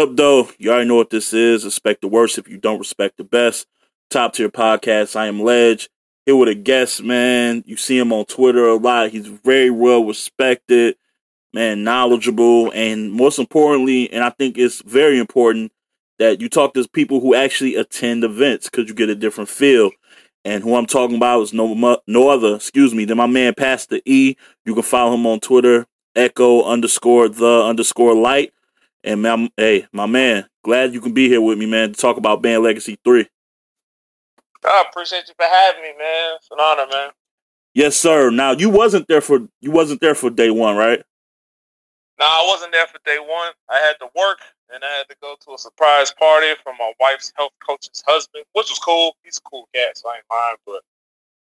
Up, though? You already know what this is. Respect the worst if you don't respect the best. Top tier podcast. I am Ledge. Here with a guest, man. You see him on Twitter a lot. He's very well respected, man, knowledgeable, and most importantly, and I think it's very important that you talk to people who actually attend events because you get a different feel. And who I'm talking about is no no other, excuse me, than my man Pastor E. You can follow him on Twitter, Echo underscore the underscore light. And my, hey, my man, glad you can be here with me, man, to talk about Banned Legacy 3. I appreciate you for having me, man. It's an honor, man. Yes, sir. Now you wasn't there for you wasn't there for day one, right? No, I wasn't there for day one. I had to work and I had to go to a surprise party for my wife's health coach's husband, which was cool. He's a cool cat, so I ain't mind. But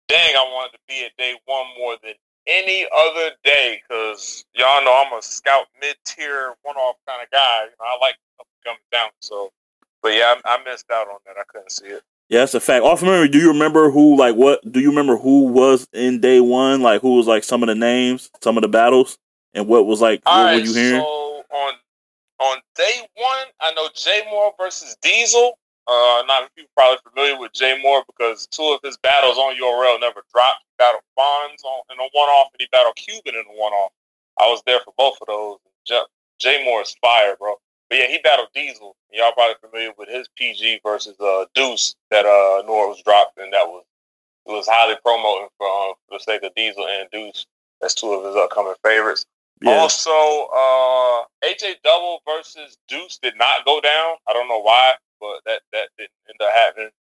dang, I wanted to be at day one more than any other day because y'all know I'm a scout mid tier one off kind of guy. You know, I like coming down. So, but yeah, I, I, missed out on that. I couldn't see it. Yeah, that's a fact. Off memory, do you remember who, like, what? Do you remember who was in day one? Like, who was like some of the names, some of the battles, and what was like? All what right, were you hearing? So on on day one, I know Jay Moore versus Diesel. Uh, not people probably familiar with Jay Moore because two of his battles on URL never dropped. He battled Fonz on, in a one off, and he battled Cuban in a one off. I was there for both of those. Jay Moore is fire, bro. But yeah, he battled Diesel. Y'all probably familiar with his PG versus uh, Deuce that uh, Nora was dropped, and that was it was highly promoting for, um, for the sake of Diesel and Deuce. That's two of his upcoming favorites. Yeah. Also, uh, AJ Double versus Deuce did not go down. I don't know why but that that didn't end up happening.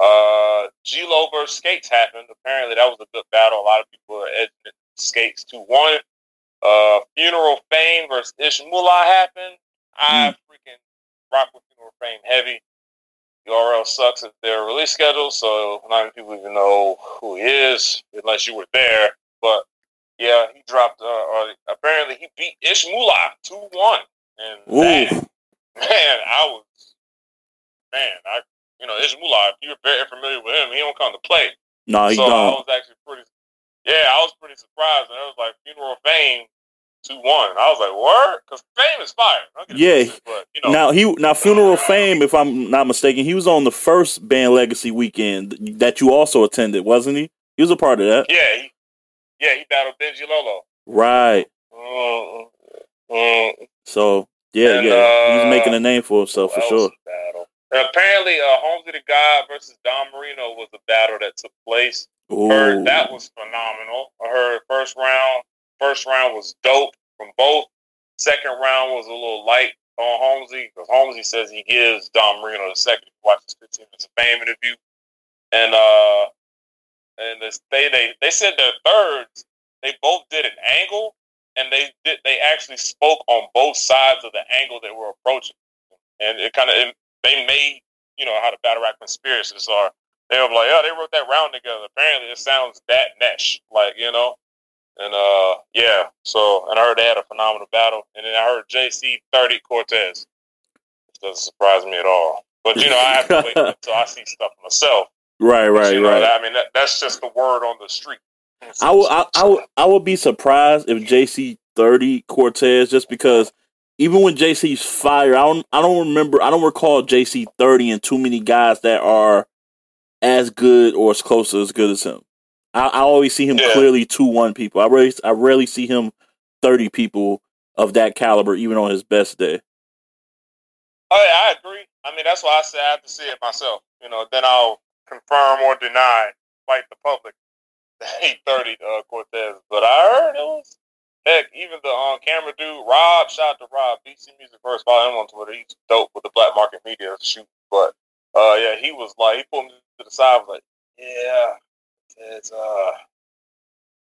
Uh, G-Lo versus Skates happened. Apparently, that was a good battle. A lot of people are edging Skates to one. Uh, Funeral Fame versus Ish Moolah happened. I mm. freaking rock with Funeral Fame heavy. URL sucks at their release schedule, so not many people even know who he is unless you were there. But yeah, he dropped. Uh, or apparently, he beat Ish Moolah two one, and man, man, I was man, I you know, Ish Moolah, if you're very familiar with him, he don't come to play. No, he so don't. I was actually pretty Yeah, I was pretty surprised and it was like funeral fame two one. I was like, what? Because fame is fire. Yeah. but, you know, now he now funeral fame, if I'm not mistaken, he was on the first banned legacy weekend that you also attended, wasn't he? He was a part of that. Yeah, he, yeah, he battled Benji Lolo. Right. Mm, mm. So yeah, and, yeah, uh, he's making a name for himself for sure. Battle? apparently, uh, Holmesy the God versus Don Marino was a battle that took place. Heard that was phenomenal. I heard first round, first round was dope from both. Second round was a little light on Holmesy because Holmesy says he gives Don Marino the second. Watch this 15 minutes of fame interview, and uh, and this, they they they said their thirds. They both did an angle, and they did they actually spoke on both sides of the angle they were approaching, and it kind of they made, you know, how the battle rap conspiracists are. They were like, oh, they wrote that round together. Apparently, it sounds that mesh, like you know. And uh, yeah. So, and I heard they had a phenomenal battle, and then I heard JC thirty Cortez. Which doesn't surprise me at all. But you know, I have to wait until I see stuff myself. Right, right, you know, right. I mean, that, that's just the word on the street. I would, I, I would, I would be surprised if JC thirty Cortez, just because even when JC's fire, I don't I don't remember I don't recall JC thirty and too many guys that are as good or as close to as good as him. I, I always see him yeah. clearly two one people. I rarely I rarely see him thirty people of that caliber, even on his best day. Oh yeah, I agree. I mean that's why I say I have to see it myself. You know, then I'll confirm or deny, fight the public that he thirty uh, Cortez. But I heard it was Heck, even the on um, camera dude, Rob, shout out to Rob, BC Music first, follow him on Twitter. He's dope with the Black Market Media shoot. But uh, yeah, he was like, he pulled me to the side, was like, yeah, it's uh,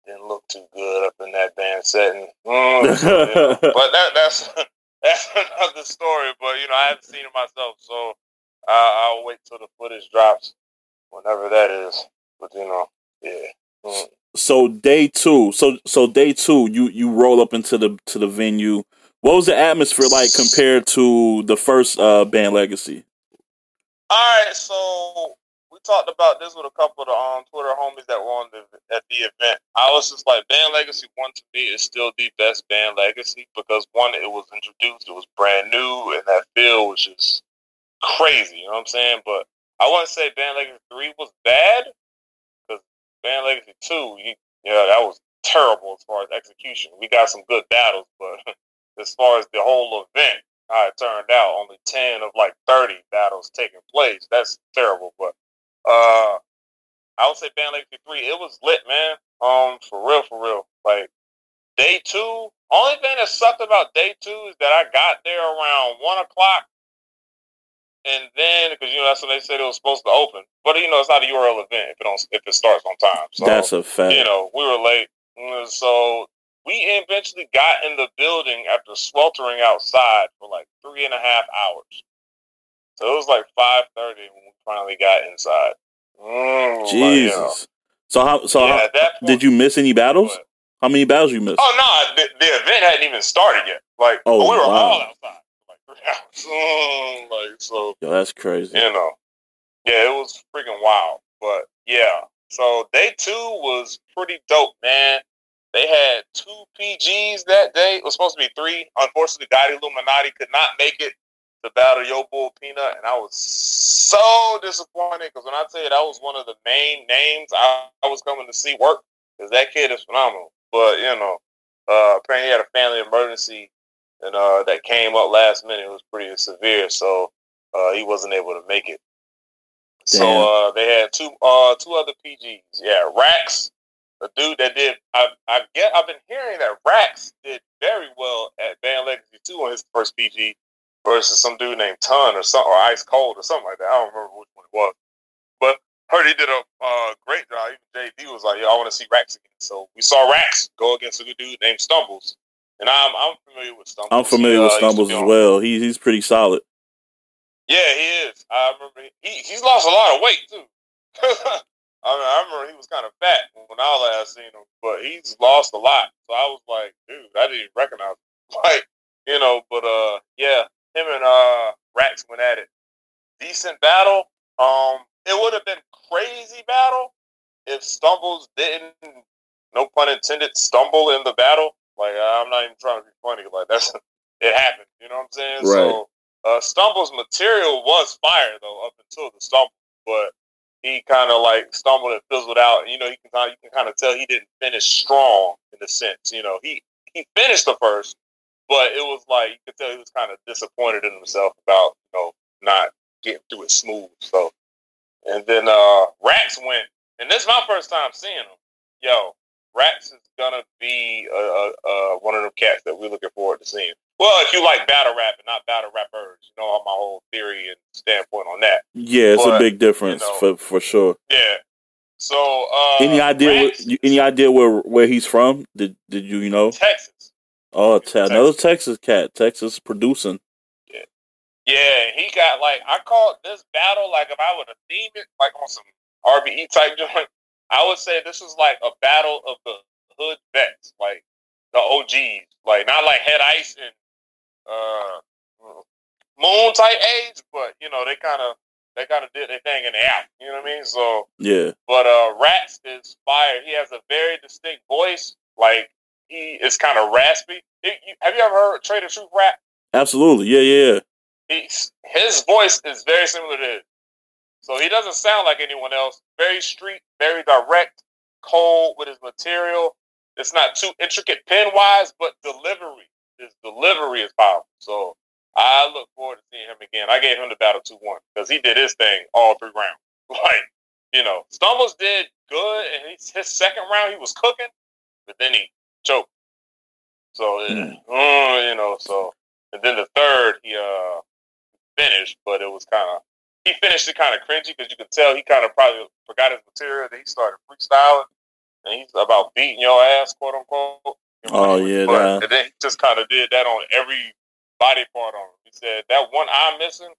didn't look too good up in that band setting. Mm, but that that's that's another story. But you know, I haven't seen it myself, so I'll wait till the footage drops, whenever that is. But you know, yeah. Mm so day two, so so day two, you you roll up into the to the venue. What was the atmosphere like compared to the first uh, banned Legacy? All right, so we talked about this with a couple of the um, Twitter homies that were on the at the event. I was just like, Banned Legacy One to me is still the best Banned Legacy because one, it was introduced, it was brand new, and that feel was just crazy. You know what I'm saying? But I wouldn't say Banned Legacy Three was bad Banned Legacy Two, you, yeah, that was terrible as far as execution. We got some good battles, but as far as the whole event, how it turned out, only ten of like thirty battles taking place. That's terrible. But uh, I would say Banned Legacy Three, it was lit, man. Um, for real, for real. Like day two, only thing that sucked about day two is that I got there around one o'clock and then because you know that's when they said it was supposed to open, but you know it's not a URL event if it don't if it starts on time. So that's a fact. You know we were late, mm, so we eventually got in the building after sweltering outside for like three and a half hours. So it was like five thirty when we finally got inside. Mm, Jesus. Like, So how? So yeah, how, point, did you miss any battles? How many battles you missed? Oh no, the, the, event hadn't even started yet. Like oh, we were wow. all outside. Like so. Yo, that's crazy. You know, yeah, it was freaking wild. But yeah, so day two was pretty dope, man. They had two PGs that day. It was supposed to be three. Unfortunately, God Illuminati could not make it to battle Yo Bull Peanut, and I was so disappointed because when I tell you that was one of the main names I, I was coming to see work, because that kid is phenomenal. But you know, uh, apparently he had a family emergency and uh, that came up last minute. It was pretty severe, so uh, he wasn't able to make it. Damn. So uh, they had two uh, two other PGs. Yeah, Rax, the dude that did. I I get. I've been hearing that Rax did very well at Banned Legacy Two on his first PG versus some dude named Ton or something or Ice Cold or something like that. I don't remember which one it was, but heard he did a uh, great job. Even JD was like, "Yo, I want to see Rax again." So we saw Rax go against a good dude named Stumbles. And I'm I'm familiar with Stumbles. I'm familiar with uh, Stumbles as well. He's he's pretty solid. Yeah, he is. I remember he he's lost a lot of weight too. I, mean, I remember he was kind of fat when I last seen him, but he's lost a lot. So I was like, dude, I didn't even recognize him. Like, you know, but uh, yeah, him and uh Rax went at it. Decent battle. Um, it would have been crazy battle if Stumbles didn't, no pun intended, stumble in the battle. Like I'm not even trying to be funny. Like that's it happened. You know what I'm saying? Right. So uh, Stumble's material was fire though up until the stumble, but he kind of like stumbled and fizzled out. And, you know, you can kind you can kind of tell he didn't finish strong in a sense. You know, he he finished the first, but it was like you could tell he was kind of disappointed in himself about you know not getting through it smooth. So, and then uh Rax went, and this is my first time seeing him. Yo, Rax is gonna be uh, uh, uh, one of them cats that we're looking forward to seeing. Well, if you like battle rap and not battle rappers, you know my whole theory and standpoint on that. Yeah, it's but, a big difference you know, for for sure. Yeah. So uh, any idea? Rax, where, any idea where where he's from? Did did you you know? Texas. Oh, te- Texas. another Texas cat. Texas producing. Yeah. Yeah, he got like I called this battle like if I would have themed it like on some RBE type joint. I would say this is like a battle of the hood vets, like the OGs, like not like Head Ice and uh, Moon type age, but you know they kind of they kind of did their thing in the app. You know what I mean? So yeah. But uh, Rax is fire. He has a very distinct voice. Like he is kind of raspy. He, you, have you ever heard Trader Truth rap? Absolutely. Yeah, yeah. He's, his voice is very similar to his. So he doesn't sound like anyone else. Very street, very direct, cold with his material. It's not too intricate pen wise, but delivery. His delivery is powerful. So I look forward to seeing him again. I gave him the battle 2 1 because he did his thing all three rounds. Like, you know, Stumbles did good, and his second round he was cooking, but then he choked. So, mm. uh, you know, so, and then the third he uh finished, but it was kind of he finished it kind of cringy because you could tell he kind of probably forgot his material. Then he started freestyling, and he's about beating your ass, quote unquote. You know, oh yeah, but, and then he just kind of did that on every body part on him. He said that one eye missing.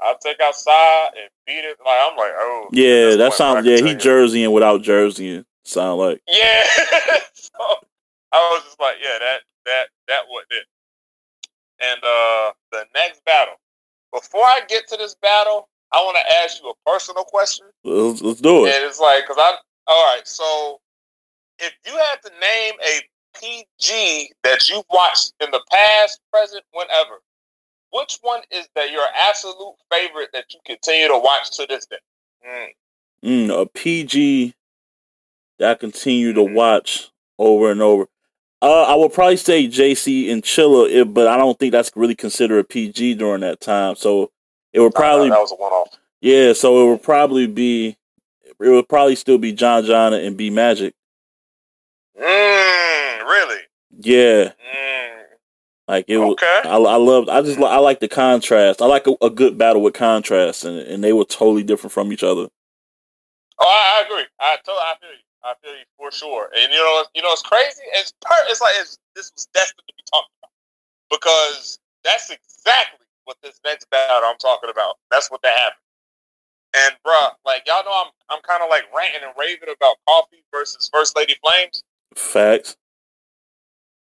I'll take outside and beat it. Like I'm like, oh yeah, that sounds yeah. He jerseying without jerseying. Sound like yeah. so I was just like, yeah, that that that what did. And uh the next battle. Before I get to this battle, I want to ask you a personal question. Let's, let's do it. And it's like, cause I, all right. So, if you had to name a PG that you've watched in the past, present, whenever, which one is that your absolute favorite that you continue to watch to this day? Mm. Mm, a PG that I continue to watch over and over. Uh, I would probably say JC and Chilla, but I don't think that's really considered a PG during that time. So it would probably that was a one off. Yeah, so it would probably be it would probably still be John John and B Magic. Mm, really? Yeah. Mm. Like it okay. I, I love. I just I like the contrast. I like a, a, good battle with contrast, and and they were totally different from each other. Oh, I, I agree. I totally, I feel you. I feel you for sure. And you know, you know, it's crazy. It's per, it's like it's, this was destined to be talked about because that's exactly what this next battle I'm talking about. That's what that happened. And bruh, like y'all know, I'm I'm kind of like ranting and raving about coffee versus First Lady Flames. Facts.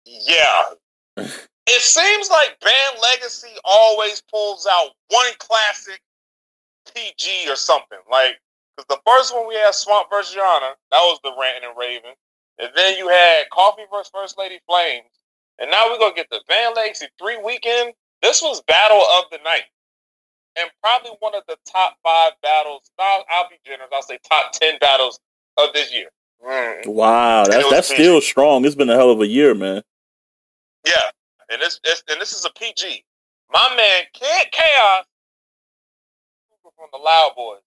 Yeah. it seems like Banned Legacy always pulls out one classic PG or something. Like because the first one we had Swamp versus Your Honor, that was the ranting and raving. And then you had Coffee versus First Lady Flames. And now we're gonna get the Banned Legacy three weekend. This was battle of the night. And probably one of the top five battles. I'll, I'll be generous. I'll say top ten battles of this year. Mm. Wow, that's that's PG. still strong. It's been a hell of a year, man. Yeah, and this, and this is a PG. My man, Kid Chaos from the Loud Boys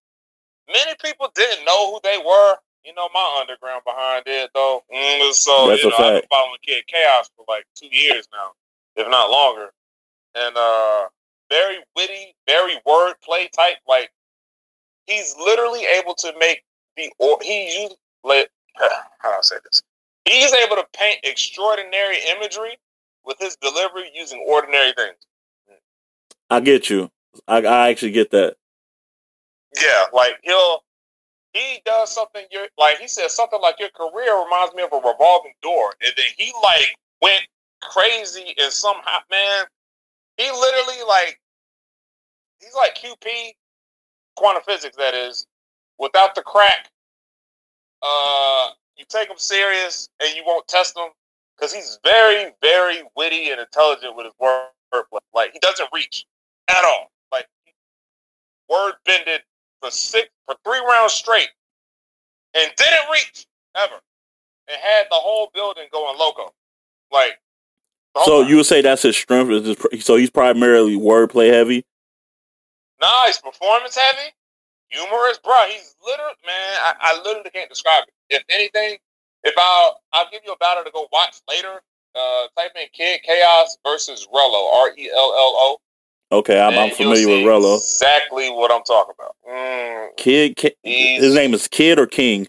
many people didn't know who they were. You know, my underground behind it though. Mm, so That's you know, I've been following Kid Chaos for like two years now, if not longer. And uh very witty, very wordplay type. Like he's literally able to make the or he used how do I say this? He's able to paint extraordinary imagery with his delivery using ordinary things. I get you. I, I actually get that. Yeah, like he'll he does something you're like he says something like your career reminds me of a revolving door, and then he like went crazy and somehow man, he literally like he's like QP quantum physics that is without the crack. Uh, you take him serious and you won't test him because he's very very witty and intelligent with his word. Like he doesn't reach at all. Like word bended for six for three rounds straight and didn't reach ever It had the whole building going loco. Like so you would say that's his strength. Is his, so he's primarily wordplay heavy. Nah, he's performance heavy, humorous, bro. He's literally man. I, I literally can't describe it. If anything, if I'll I'll give you a battle to go watch later. Uh, type in Kid Chaos versus Rello, R E L L O. Okay, I'm, I'm familiar with Rello. Exactly what I'm talking about. Mm. Kid, Kid his name is Kid or King?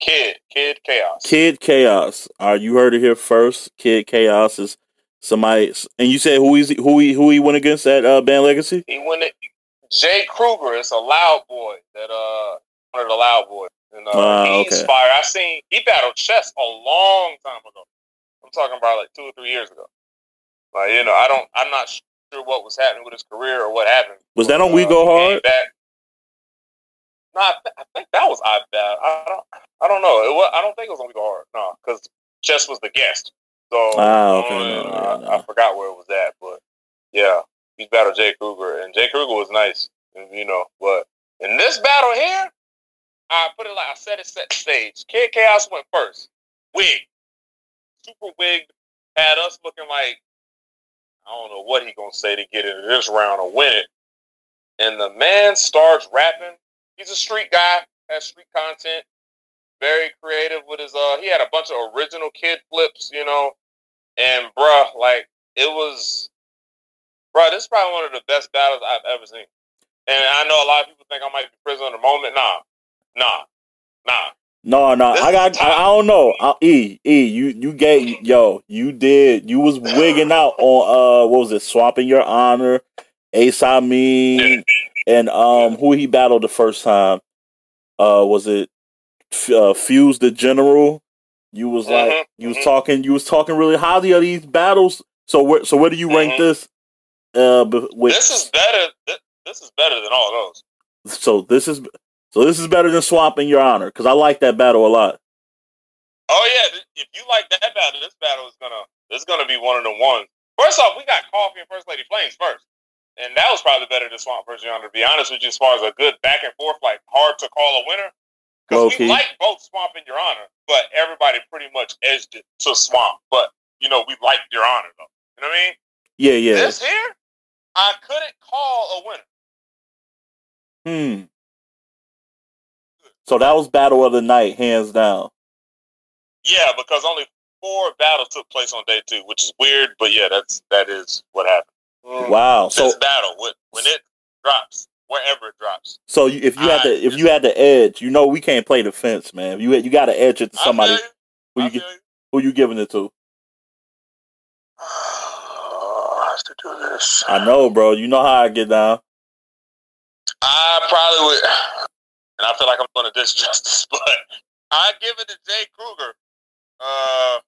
Kid, Kid Chaos. Kid Chaos. Right, you heard it here first. Kid Chaos is somebody, and you said who he who he who he went against at uh, Banned Legacy? He went. Jay Kruger is a loud boy that uh one of the loud boys. And uh, uh he's okay. fire. I seen he battled chess a long time ago. I'm talking about like two or three years ago. Like you know, I don't. I'm not sure what was happening with his career or what happened. Was that on uh, We Go Hard? No, I, th- I, think that was I bad. I don't. I don't know. It was, I don't think it was gonna be Hard. No, because Chess was the guest. So ah, okay. no, no, I, no. I, forgot where it was at, but yeah, he battled Jay Kruger, and Jay Kruger was nice, you know. But in this battle here, I put it like I said it set the stage. Kid Chaos went first, wig, super wig, had us looking like I don't know what he gonna say to get into this round or win it. And the man starts rapping. He's a street guy, has street content, very creative with his uh he had a bunch of original kid flips, you know. And bruh, like it was bruh, this is probably one of the best battles I've ever seen. And I know a lot of people think I might be prison in the moment. Nah. Nah. Nah. No, no, I got. I, I, don't know. I, e, E, you, you gave, yo, you did. You was wigging out on uh, what was it? Swapping your honor, Ace I mean, and um, who he battled the first time? Uh, was it uh, Fuse the General? You was like, mm-hmm, you was mm-hmm. talking, you was talking really highly of these battles. So where, so where do you rank mm-hmm. this? Uh, with this is better. this is better than all those. So this is so this is better than swapping your honor because I like that battle a lot. Oh yeah, if you like that battle, this battle is gonna this is gonna be one of the ones. First off, we got Coffee and First Lady Flames first, and that was probably better than Swamp versus Your Honor. To be honest with you, as far as a good back and forth, like hard to call a winner. Because we like both Swamp and Your Honor, but everybody pretty much edged it to Swamp. But you know, we like Your Honor though. You know what I mean? Yeah, yeah. This here, I couldn't call a winner. Hmm. So that was battle of the night, hands down. Yeah, because only four battles took place on day two, which is weird, but yeah, that's that is what happened. Mm. Wow! This so battle when it drops, wherever it drops. So if you had the if you had the edge, you know we can't play defense, man. You you got to edge it to somebody. You. Who you, you, who you giving it to? I have to do this. I know, bro. You know how I get down. I probably would, and I feel like I'm going to disjustice, but I give it to Jay Kruger. Uh,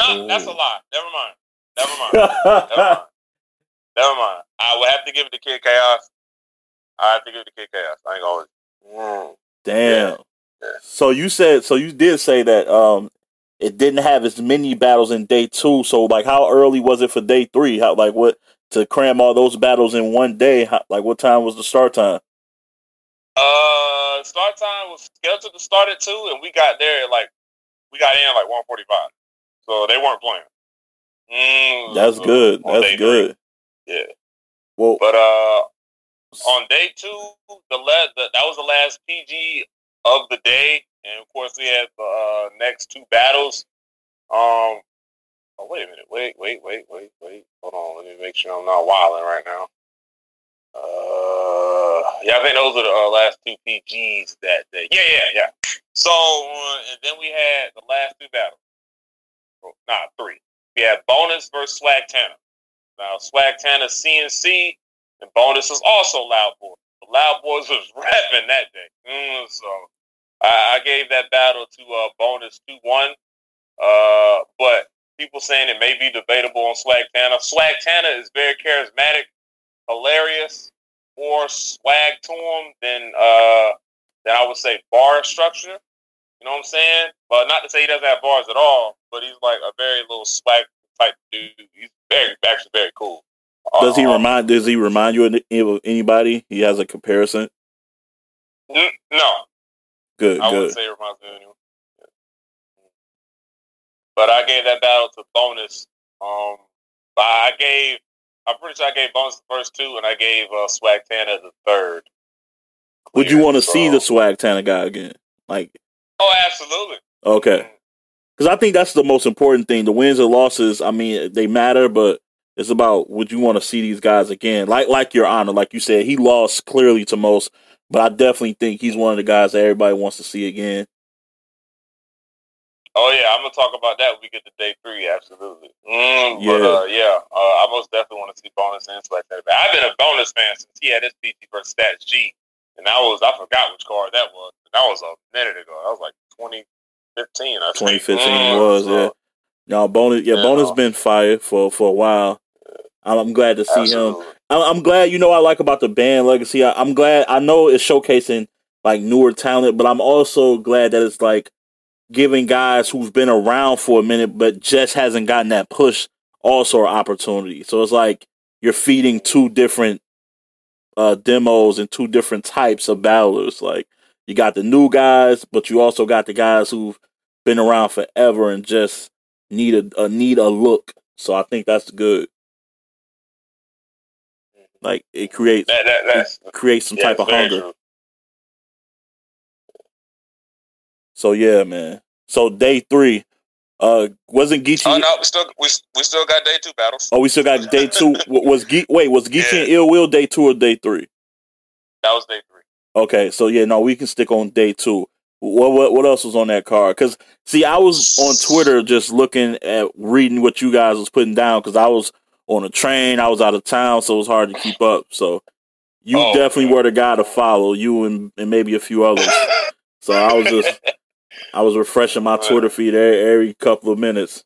no, Ooh. that's a lie. Never mind. Never mind. Never mind. Never mind. I would have to give it to Kid Chaos. I have to give it to Kid Chaos. I ain't always. Mm. Damn. Yeah. Yeah. So you said so you did say that um it didn't have as many battles in day two. So like how early was it for day three? How like what to cram all those battles in one day? How, like what time was the start time? Uh, start time was scheduled to start at two, and we got there at like we got in like one forty five. So they weren't playing. Mm, That's good. That's good. Three. Yeah. Well, but uh, on day two, the, le- the that was the last PG of the day, and of course we had the uh, next two battles. Um, oh wait a minute, wait, wait, wait, wait, wait. Hold on, let me make sure I'm not wilding right now. Uh, yeah, I think those are the uh, last two PGs that day. Yeah, yeah, yeah. So, uh, and then we had the last two battles. Oh, nah, three. We had Bonus versus Swag Tanner. Now, Swag Tanner CNC, and Bonus was also Loud Boy. The Loud Boys was rapping that day. Mm, so, I, I, gave that battle to uh, Bonus 2 1. Uh, but people saying it may be debatable on Swag Tanner. Swag Tanner is very charismatic hilarious more swag to him than uh than I would say bar structure. You know what I'm saying? But not to say he doesn't have bars at all, but he's like a very little swag type dude. He's very actually very cool. Does he um, remind? Does he remind you of anybody? He has a comparison. N- no. Good. I good. wouldn't say reminds me of anyone. But I gave that battle to bonus. Um, I gave I'm pretty sure I gave bonus the first two, and I gave uh, Swag Tanner the third. Would you want to so. see the Swag Tanner guy again? Like, oh, absolutely. Okay, because I think that's the most important thing. The wins and losses, I mean, they matter, but it's about would you want to see these guys again? Like, like your honor, like you said, he lost clearly to most, but I definitely think he's one of the guys that everybody wants to see again. Oh yeah, I'm gonna talk about that when we get to day three. Absolutely. Mm, yeah, but, uh, yeah. Uh, I most definitely want to see bonus and like that. I've been a bonus fan since he had his PG versus Stats G, and that was I forgot which card that was. That was a minute ago. That was like 2015. I 2015 mm, was so, yeah. No, bonus. Yeah, yeah bonus been fired for for a while. I'm glad to see Absolutely. him. I'm glad you know I like about the banned legacy. I'm glad I know it's showcasing like newer talent, but I'm also glad that it's like giving guys who've been around for a minute but just hasn't gotten that push also an opportunity. So it's like you're feeding two different uh, demos and two different types of battlers. Like you got the new guys, but you also got the guys who've been around forever and just need a, a need a look. So I think that's good. Like it creates that, that, it creates some yeah, type of hunger. True. So yeah, man. So day three, uh, wasn't Geechee? Oh no, we still we, we still got day two battles. Oh, we still got day two. was Ge- wait was Geechee yeah. and Ill Will day two or day three? That was day three. Okay, so yeah, no, we can stick on day two. What what what else was on that card? Because see, I was on Twitter just looking at reading what you guys was putting down because I was on a train, I was out of town, so it was hard to keep up. So you oh, definitely man. were the guy to follow. You and, and maybe a few others. so I was just I was refreshing my Twitter feed every, every couple of minutes.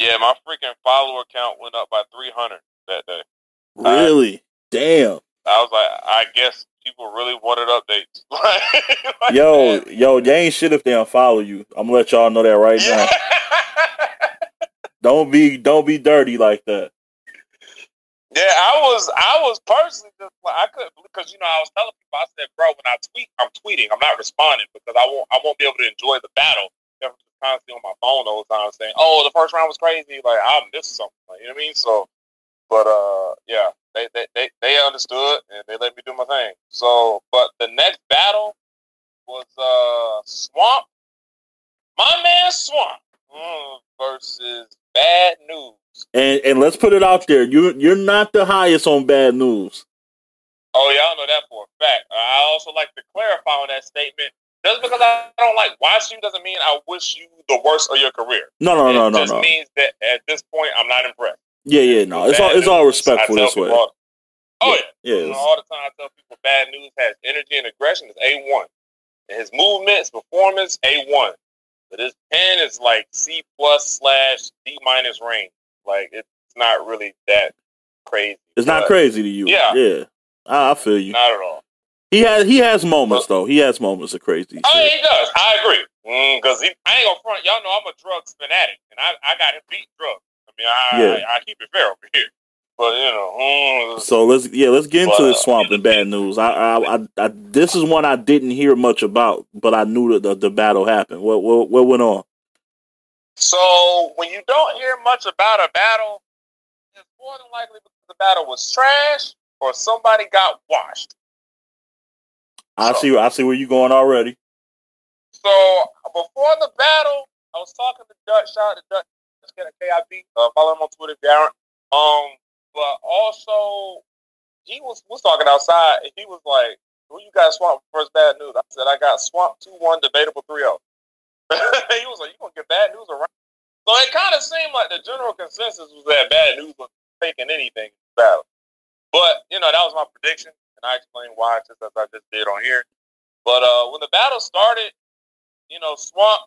Yeah, my freaking follower count went up by 300 that day. Really? Damn. I was like, I guess people really wanted updates. like, yo, yo, you ain't shit if they unfollow you. I'm gonna let y'all know that right yeah. now. don't be, don't be dirty like that. Yeah, I was, I was personally just like I couldn't because you know I was telling people I said, bro, when I tweet, I'm tweeting, I'm not responding because I won't, I won't be able to enjoy the battle. I'm constantly on my phone all the time saying, "Oh, the first round was crazy," like I missed something. Like, you know what I mean? So, but uh, yeah, they, they they they understood and they let me do my thing. So, but the next battle was uh Swamp, my man Swamp mm, versus Bad News. And and let's put it out there, you you're not the highest on Bad News. Oh, y'all know that for a fact. I also like to clarify on that statement. Just because I don't like watching you doesn't mean I wish you the worst of your career. No, no, no, no, no. It just means that at this point I'm not impressed. Yeah, yeah, no. It's all it's all respectful this way. All, oh yeah, yeah. all the time I tell people bad news has energy and aggression. It's a one. His movements, performance, a one. But his pen is like C plus slash D minus range. Like it's not really that crazy. It's not crazy to you. Yeah, yeah. I, I feel you. Not at all. He has he has moments though. He has moments of crazy. Oh, yeah, he does. I agree. Because mm, I ain't gonna front. Y'all know I'm a drugs fanatic, and I, I got him beat drugs. I mean, I, yeah. I, I keep it fair over here. But you know, mm, so let's yeah, let's get into but, the swamp and bad news. I, I, I, I, this is one I didn't hear much about, but I knew that the, the battle happened. What, what what went on? So when you don't hear much about a battle, it's more than likely because the battle was trash or somebody got washed. I so, see. I see where you're going already. So before the battle, I was talking to Dutch. Shout out to Dutch. KIB. Uh, follow him on Twitter, Darren. Um, but also he was was talking outside. and He was like, "Who you got swamped first bad news?" I said, "I got swamped two one, debatable 3-0. he was like, "You gonna get bad news around?" So it kind of seemed like the general consensus was that bad news was taking anything in battle. But you know that was my prediction, and I explained why just as I just did on here. But uh, when the battle started, you know, Swamp,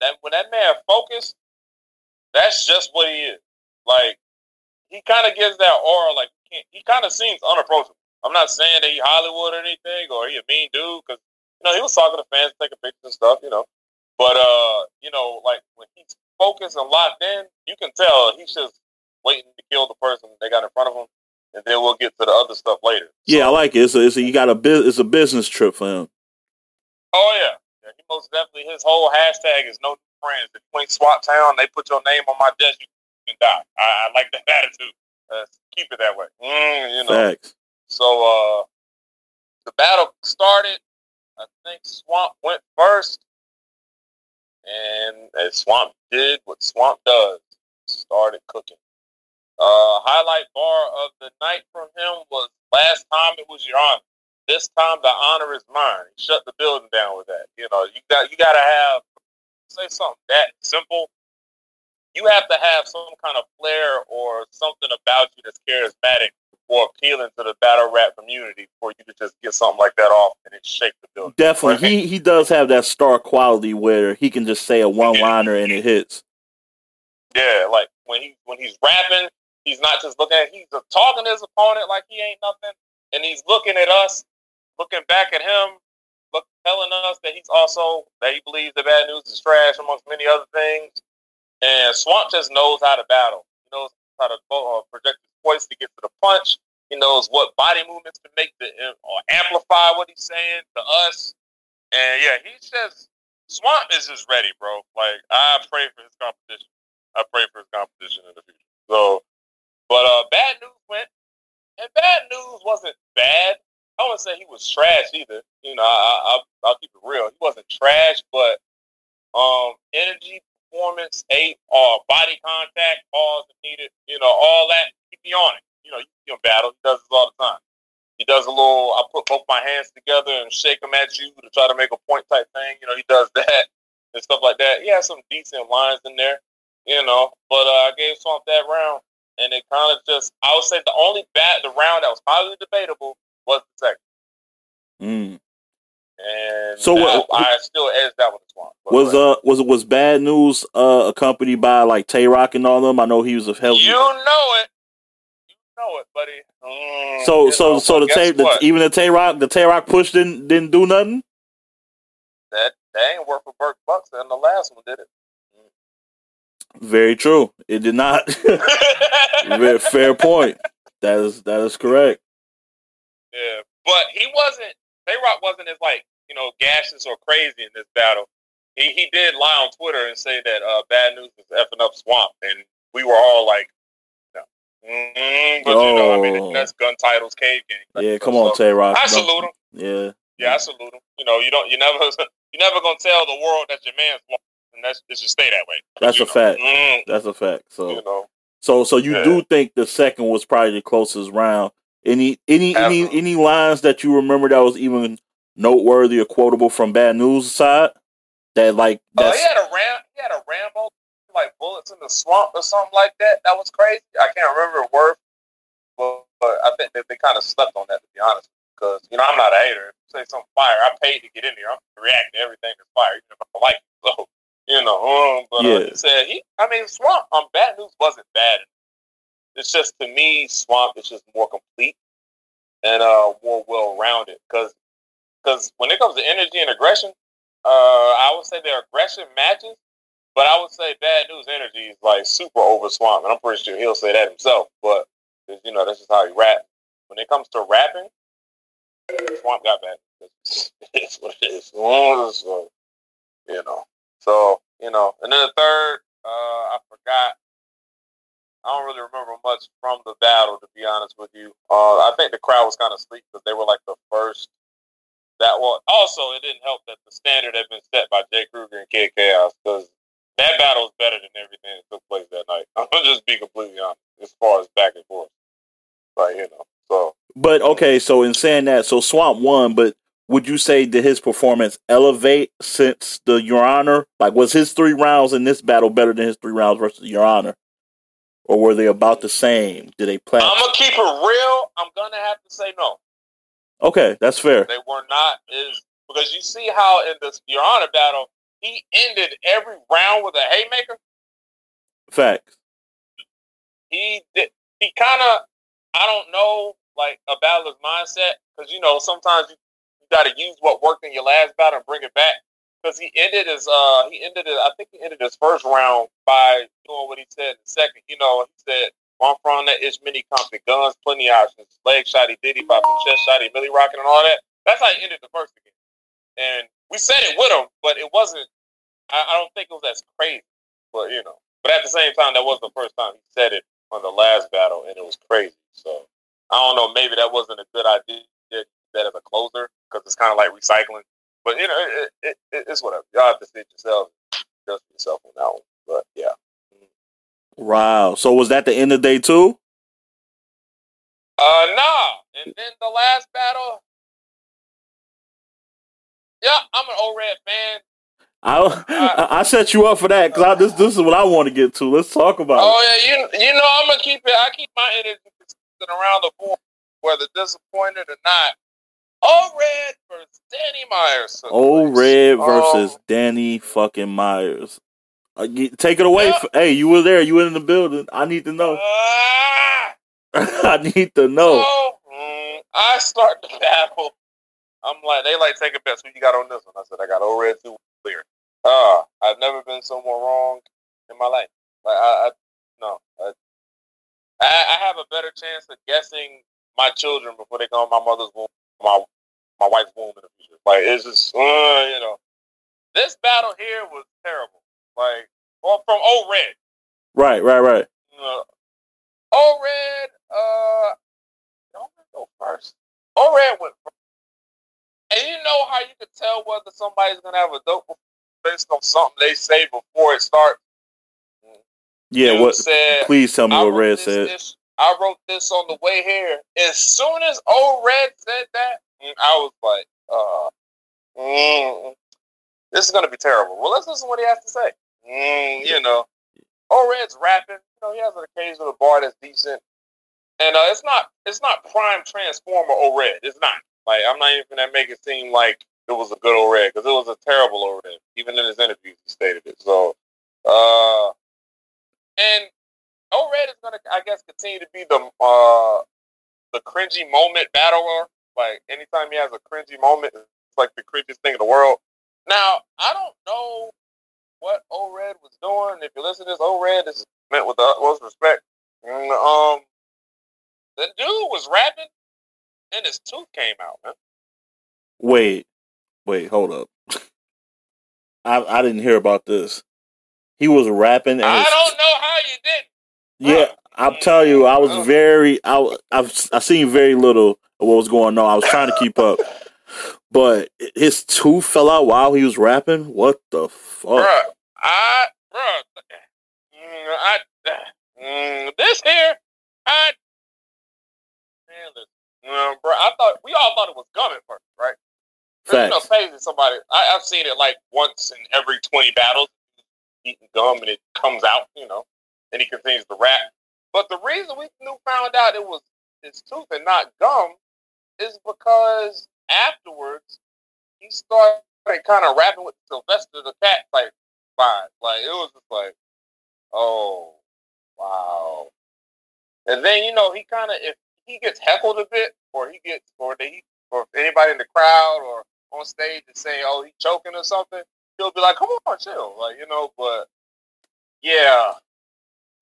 that when that man focused, that's just what he is. Like he kind of gives that aura, like he kind of seems unapproachable. I'm not saying that he Hollywood or anything, or he a mean dude, because you know he was talking to fans, taking pictures and stuff, you know. But uh, you know, like when he's focused and locked in, you can tell he's just waiting to kill the person they got in front of him and then we'll get to the other stuff later. Yeah, so, I like it. It's a, it's a, you got a it's a business trip for him. Oh yeah. yeah, he most definitely his whole hashtag is no friends. If you ain't SWAT Town, they put your name on my desk, you can die. I, I like that attitude. Uh, keep it that way. Mm, you know. Facts. So uh, the battle started. I think Swamp went first, and as Swamp did what Swamp does, started cooking. Uh, highlight bar of the night from him was last time it was your honor. This time the honor is mine. Shut the building down with that. You know, you got you got to have say something that simple. You have to have some kind of flair or something about you that's charismatic or appealing to the battle rap community for you to just get something like that off and it shake the building. Definitely, he he does have that star quality where he can just say a one liner and it hits. Yeah, like when he when he's rapping, He's not just looking at he's talking to his opponent like he ain't nothing, and he's looking at us, looking back at him, telling us that he's also that he believes the bad news is trash, amongst many other things. And Swamp just knows how to battle. He knows how to uh, project his voice to get to the punch. He knows what body movements to make to uh, or amplify what he's saying to us. And yeah, he's just Swamp is just ready, bro. Like I pray for his competition. I pray for his competition in the future. So but uh, bad news went, and bad news wasn't bad. I wouldn't say he was trash either. You know, I, I, will keep it real. He wasn't trash, but um, energy, performance, eight, uh, body contact, pause if needed. You know, all that. Keep me on it. You know, you see him battle. He does this all the time. He does a little. I put both my hands together and shake them at you to try to make a point type thing. You know, he does that and stuff like that. He has some decent lines in there. You know, but uh, I gave Swamp that round and it kind of just I would say the only bat the round that was highly debatable was the second. Mm. And so what, I still edge that one well. Was uh was was bad news uh accompanied by like Tay Roc and all them? I know he was a hell. You know it, you know it, buddy. Mm, So so know, so the Tay the, even the Tay Roc the Tay Roc push didn't didn't do nothing. that that ain't work for Burke Bucks and the last one did it. Very true. It did not. fair point. That is that is correct. Yeah, but he wasn't. Tay Roc wasn't as like you know gaseous or crazy in this battle. He he did lie on Twitter and say that uh, bad news was effing up Swamp, and we were all like, no. mm but you know, I mean, Oh. that's gun titles, cave game. Yeah, come on, Tay Roc. I salute him. Yeah, Yeah, I salute him. You know, you don't, you never, you never gonna tell the world that your man's lost, and that's it should stay that way. that's a know. fact. Mm, That's a fact. So you know, so so you Yeah. do think the second was probably the closest round. Any any any any lines that you remember that was even noteworthy or quotable from Bad News side? That like uh, that's he had a ram, he had a Rambo like bullets in the swamp or something like that. That was crazy. I can't remember the word, but, but I think that they kind of slept on that to be honest. Because you know, I'm not a hater. If you say something fire, I paid to get in here. I'm reacting to everything that's fire, even if I like it. So you know, um, but uh, he said he. I mean, Swamp on Bad News wasn't bad. It's just to me, Swamp is just more complete and uh more well rounded. Because because when it comes to energy and aggression, uh, I would say their aggression matches. But I would say Bad News Energy is like super over Swamp, and I'm pretty sure he'll say that himself. But you know, that's just how he rap. When it comes to rapping, Swamp got bad. It's what it is. You know. So you know, and then the third, uh, I forgot. I don't really remember much from the battle, to be honest with you. Uh, I think the crowd was kind of asleep because they were like the first. That was also it didn't help that the standard had been set by Jay Kruger and Kid Chaos because that battle was better than everything that took place that night. I'm gonna just be completely honest as far as back and forth, like you know. So But okay, so in saying that, so Swamp won, but would you say did his performance elevate since the Your Honor? Like, was his three rounds in this battle better than his three rounds versus Your Honor, or were they about the same? Did they plan? I'm gonna keep it real. I'm gonna have to say no. Okay, that's fair. They were not as because you see how in this Your Honor battle he ended every round with a haymaker. Facts. he did, he kind of I don't know like a battler's mindset because you know sometimes you, you got to use what worked in your last battle and bring it back because he ended his uh he ended it I think he ended his first round by doing what he said in the second you know he said I'm from that itch mini company guns plenty options leg shotty diddy popping chest shotty millie rocking and all that that's how he ended the first again and we said it with him but it wasn't I, I don't think it was as crazy but you know but at the same time that was the first time he said it on the last battle, and it was crazy. So I don't know. Maybe that wasn't a good idea. That as a closer because it's kind of like recycling. But you know, it, it, it, it's whatever. Y'all have to see yourself. Judge yourself on that one. But yeah. Wow. So was that the end of day two? Uh, nah. And then the last battle. Yeah, I'm an old red fan. I I, I set you up for that because this this is what I want to get to. Let's talk about it. Oh yeah, you you know I'm gonna keep it. I keep my energy consistent around the board, whether disappointed or not. Old Red versus Danny Myers. Oh, place. Red versus Um, Danny fucking Myers. Uh, take it away. Hey, you were there. You were in the building. I need to know. ah! I need to know. So, mm, I start the battle. I'm like, they like take a bet. So you got on this one? I said, I got O red too clear. Uh, I've never been so more wrong in my life. Like, I, I no, I, I, I have a better chance of guessing my children before they go in my mother's womb, my my wife's womb in the future. Like, it's just, uh, you know, this battle here was terrible. Like, well, from Old red. Right, right, right. Uh, O Red, uh, don't go first. O Red went first. And you know how you can tell whether somebody's gonna have a dope based on something they say before it starts. Yeah. Dude What? said? Please tell me what Red said. this- I wrote this on the way here. As soon as Old Red said that, I was like, uh, mm, this is gonna be terrible. Well, let's listen to what he has to say. Mm, you know, O Red's rapping. You know, he has an occasional bar that's decent, and uh, it's not it's not prime Transformer O Red. It's not. Like I'm not even gonna make it seem like it was a good O Red because it was a terrible O Red. Even in his interviews, he stated it. So, uh, and O Red is gonna, I guess, continue to be the uh the cringy moment battler. Like anytime he has a cringy moment, it's like the cringiest thing in the world. Now I don't know what O Red was doing. If you listen to this, O Red this is meant with the utmost respect. And, um, the dude was rapping, and his tooth came out, man. Wait, wait, hold up. I I didn't hear about this. He was rapping. And I his- don't know how you did. Yeah, I'm telling you, I was very. I I've I seen very little what was going on. I was trying to keep up, but his tooth fell out while he was rapping. What the fuck? Bruh, I, bruh, mm, I, mm, this here, I, man, listen, bruh, I thought, we all thought it was gum at first, right? You know, Facts. crazy somebody, I, I've seen it like once in every 20 battles, eating gum and it comes out, you know, and he continues to rap. But the reason we knew, found out it was his tooth and not gum is because afterwards he started kind of rapping with Sylvester the Cat type vibe. Like it was just like, oh wow. And then you know he kind of if he gets heckled a bit, or he gets, or they, or anybody in the crowd or on stage is saying, oh he choking or something, he'll be like, come on, chill, like you know. But yeah,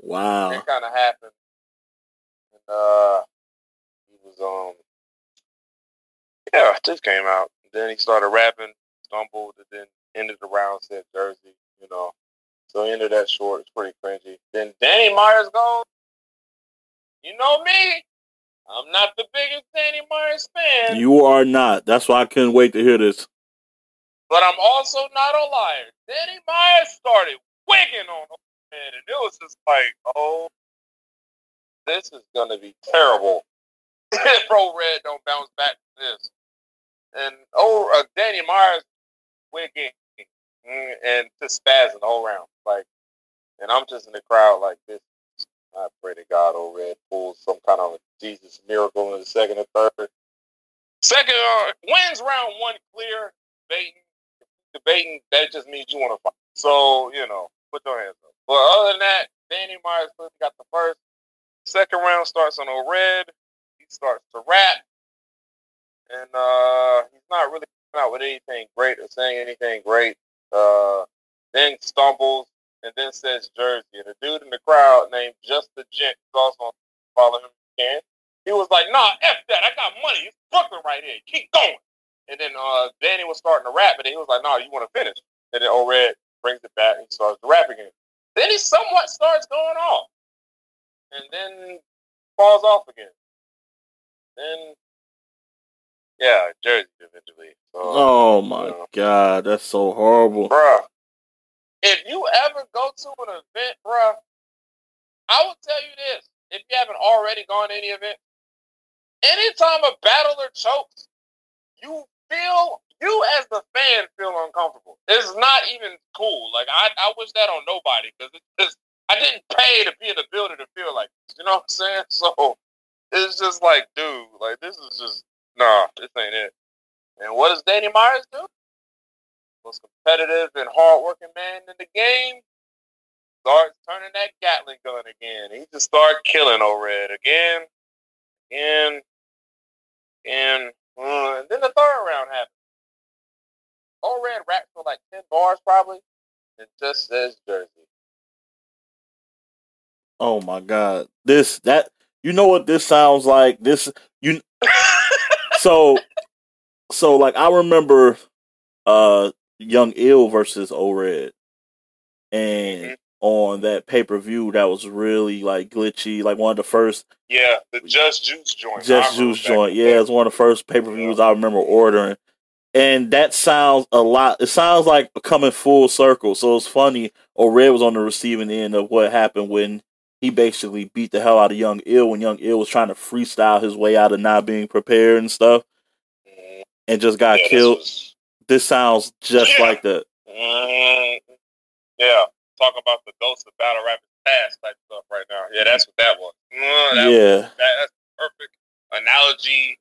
Wow. it kind of happened. And uh, he was um, yeah, just came out. Then he started rapping, stumbled, and then ended the round said Jersey, you know. So he ended that short. It's pretty cringy. Then Danny Myers goes. You know me. I'm not the biggest Danny Myers fan, You are not. That's why I couldn't wait to hear this. but I'm also not a liar. Danny Myers started wigging on him, man, and it was just like, oh, this is gonna be terrible. Pro Red don't bounce back from this. And oh, uh, Danny Myers wigging mm, and just spazzing all whole round, like, and I'm just in the crowd like this. I pray to God, O Red pulls some kind of Jesus miracle in the second and third. Second uh, wins round one clear, debating, debating. That just means you want to fight. So you know, put your hands up. But other than that, Danny Myers got the first. Second round starts on O Red. He starts to rap, and uh, he's not really coming out with anything great or saying anything great. Uh, then stumbles and then says Jersey. And a dude in the crowd named Just the Gent, who's also on follow him. He was like, "Nah, f that. I got money. It's Brooklyn right here. Keep going." And then uh, Danny was starting to rap, but he was like, "No, you want to finish?" And then O Red brings it back and starts to rap again. Then he somewhat starts going off, and then falls off again. Then, yeah, Jersey eventually. Oh, so, Oh my Yeah. god, that's so horrible. bruh. If you ever go to an event, bruh, I will tell you this: if you haven't already gone to any event, anytime a battler chokes, you feel you as the fan feel uncomfortable. It's not even cool. Like I, I wish that on nobody because it's just I didn't pay to be in the building to feel like this. You know what I'm saying? So it's just like, dude, like this is just nah, this ain't it. And what does Danny Myers do? Most competitive and hardworking man in the game starts turning that Gatling gun again. He just started killing O-Red again, again, and, uh, and then the third round happened. O-Red raps for like 10 bars probably, and just says Jersey. Oh my god. This that you know what this sounds like? This you so so like I remember uh Young Ill versus O Red and Mhm. on that pay per view that was really like glitchy, like one of the first Yeah, the Just Juice joint. Just Juice joint. Yeah, it's one of the first pay per views I remember ordering. And that sounds a lot. It sounds like coming full circle. So it's funny. O Red was on the receiving end of what happened when he basically beat the hell out of Young Ill when Young Ill was trying to freestyle his way out of not being prepared and stuff, and just got Yeah, this killed. was- This sounds just Yeah. like that. Mhm. Yeah, talk about the ghost of battle rappers past type stuff right now. Yeah, that's what that was. Mm, that Yeah, that, that's perfect analogy,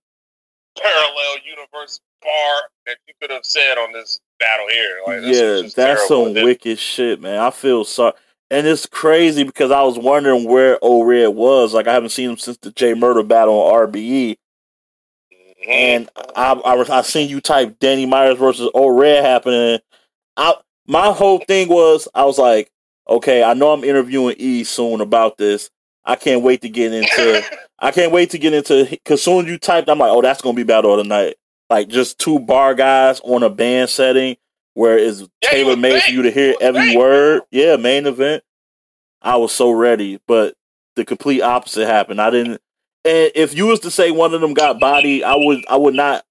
parallel universe bar that you could have said on this battle here. Like, this was yeah, that's some wicked shit, man. I feel sorry. And it's crazy because I was wondering where O Red was. Like I haven't seen him since the J Murder battle on RBE. And I, I, I seen you type Danny Myers versus O Red happening. I my whole thing was I was like, okay, I know I'm interviewing E soon about this. I can't wait to get into. I can't wait to get into because soon as you typed, I'm like, oh, that's gonna be battle of the night. Like just two bar guys on a band setting where it's Yeah, tailor made for you to hear every think. word. Yeah, main event. I was so ready, but the complete opposite happened. I didn't. And if you was to say one of them got body, I would I would not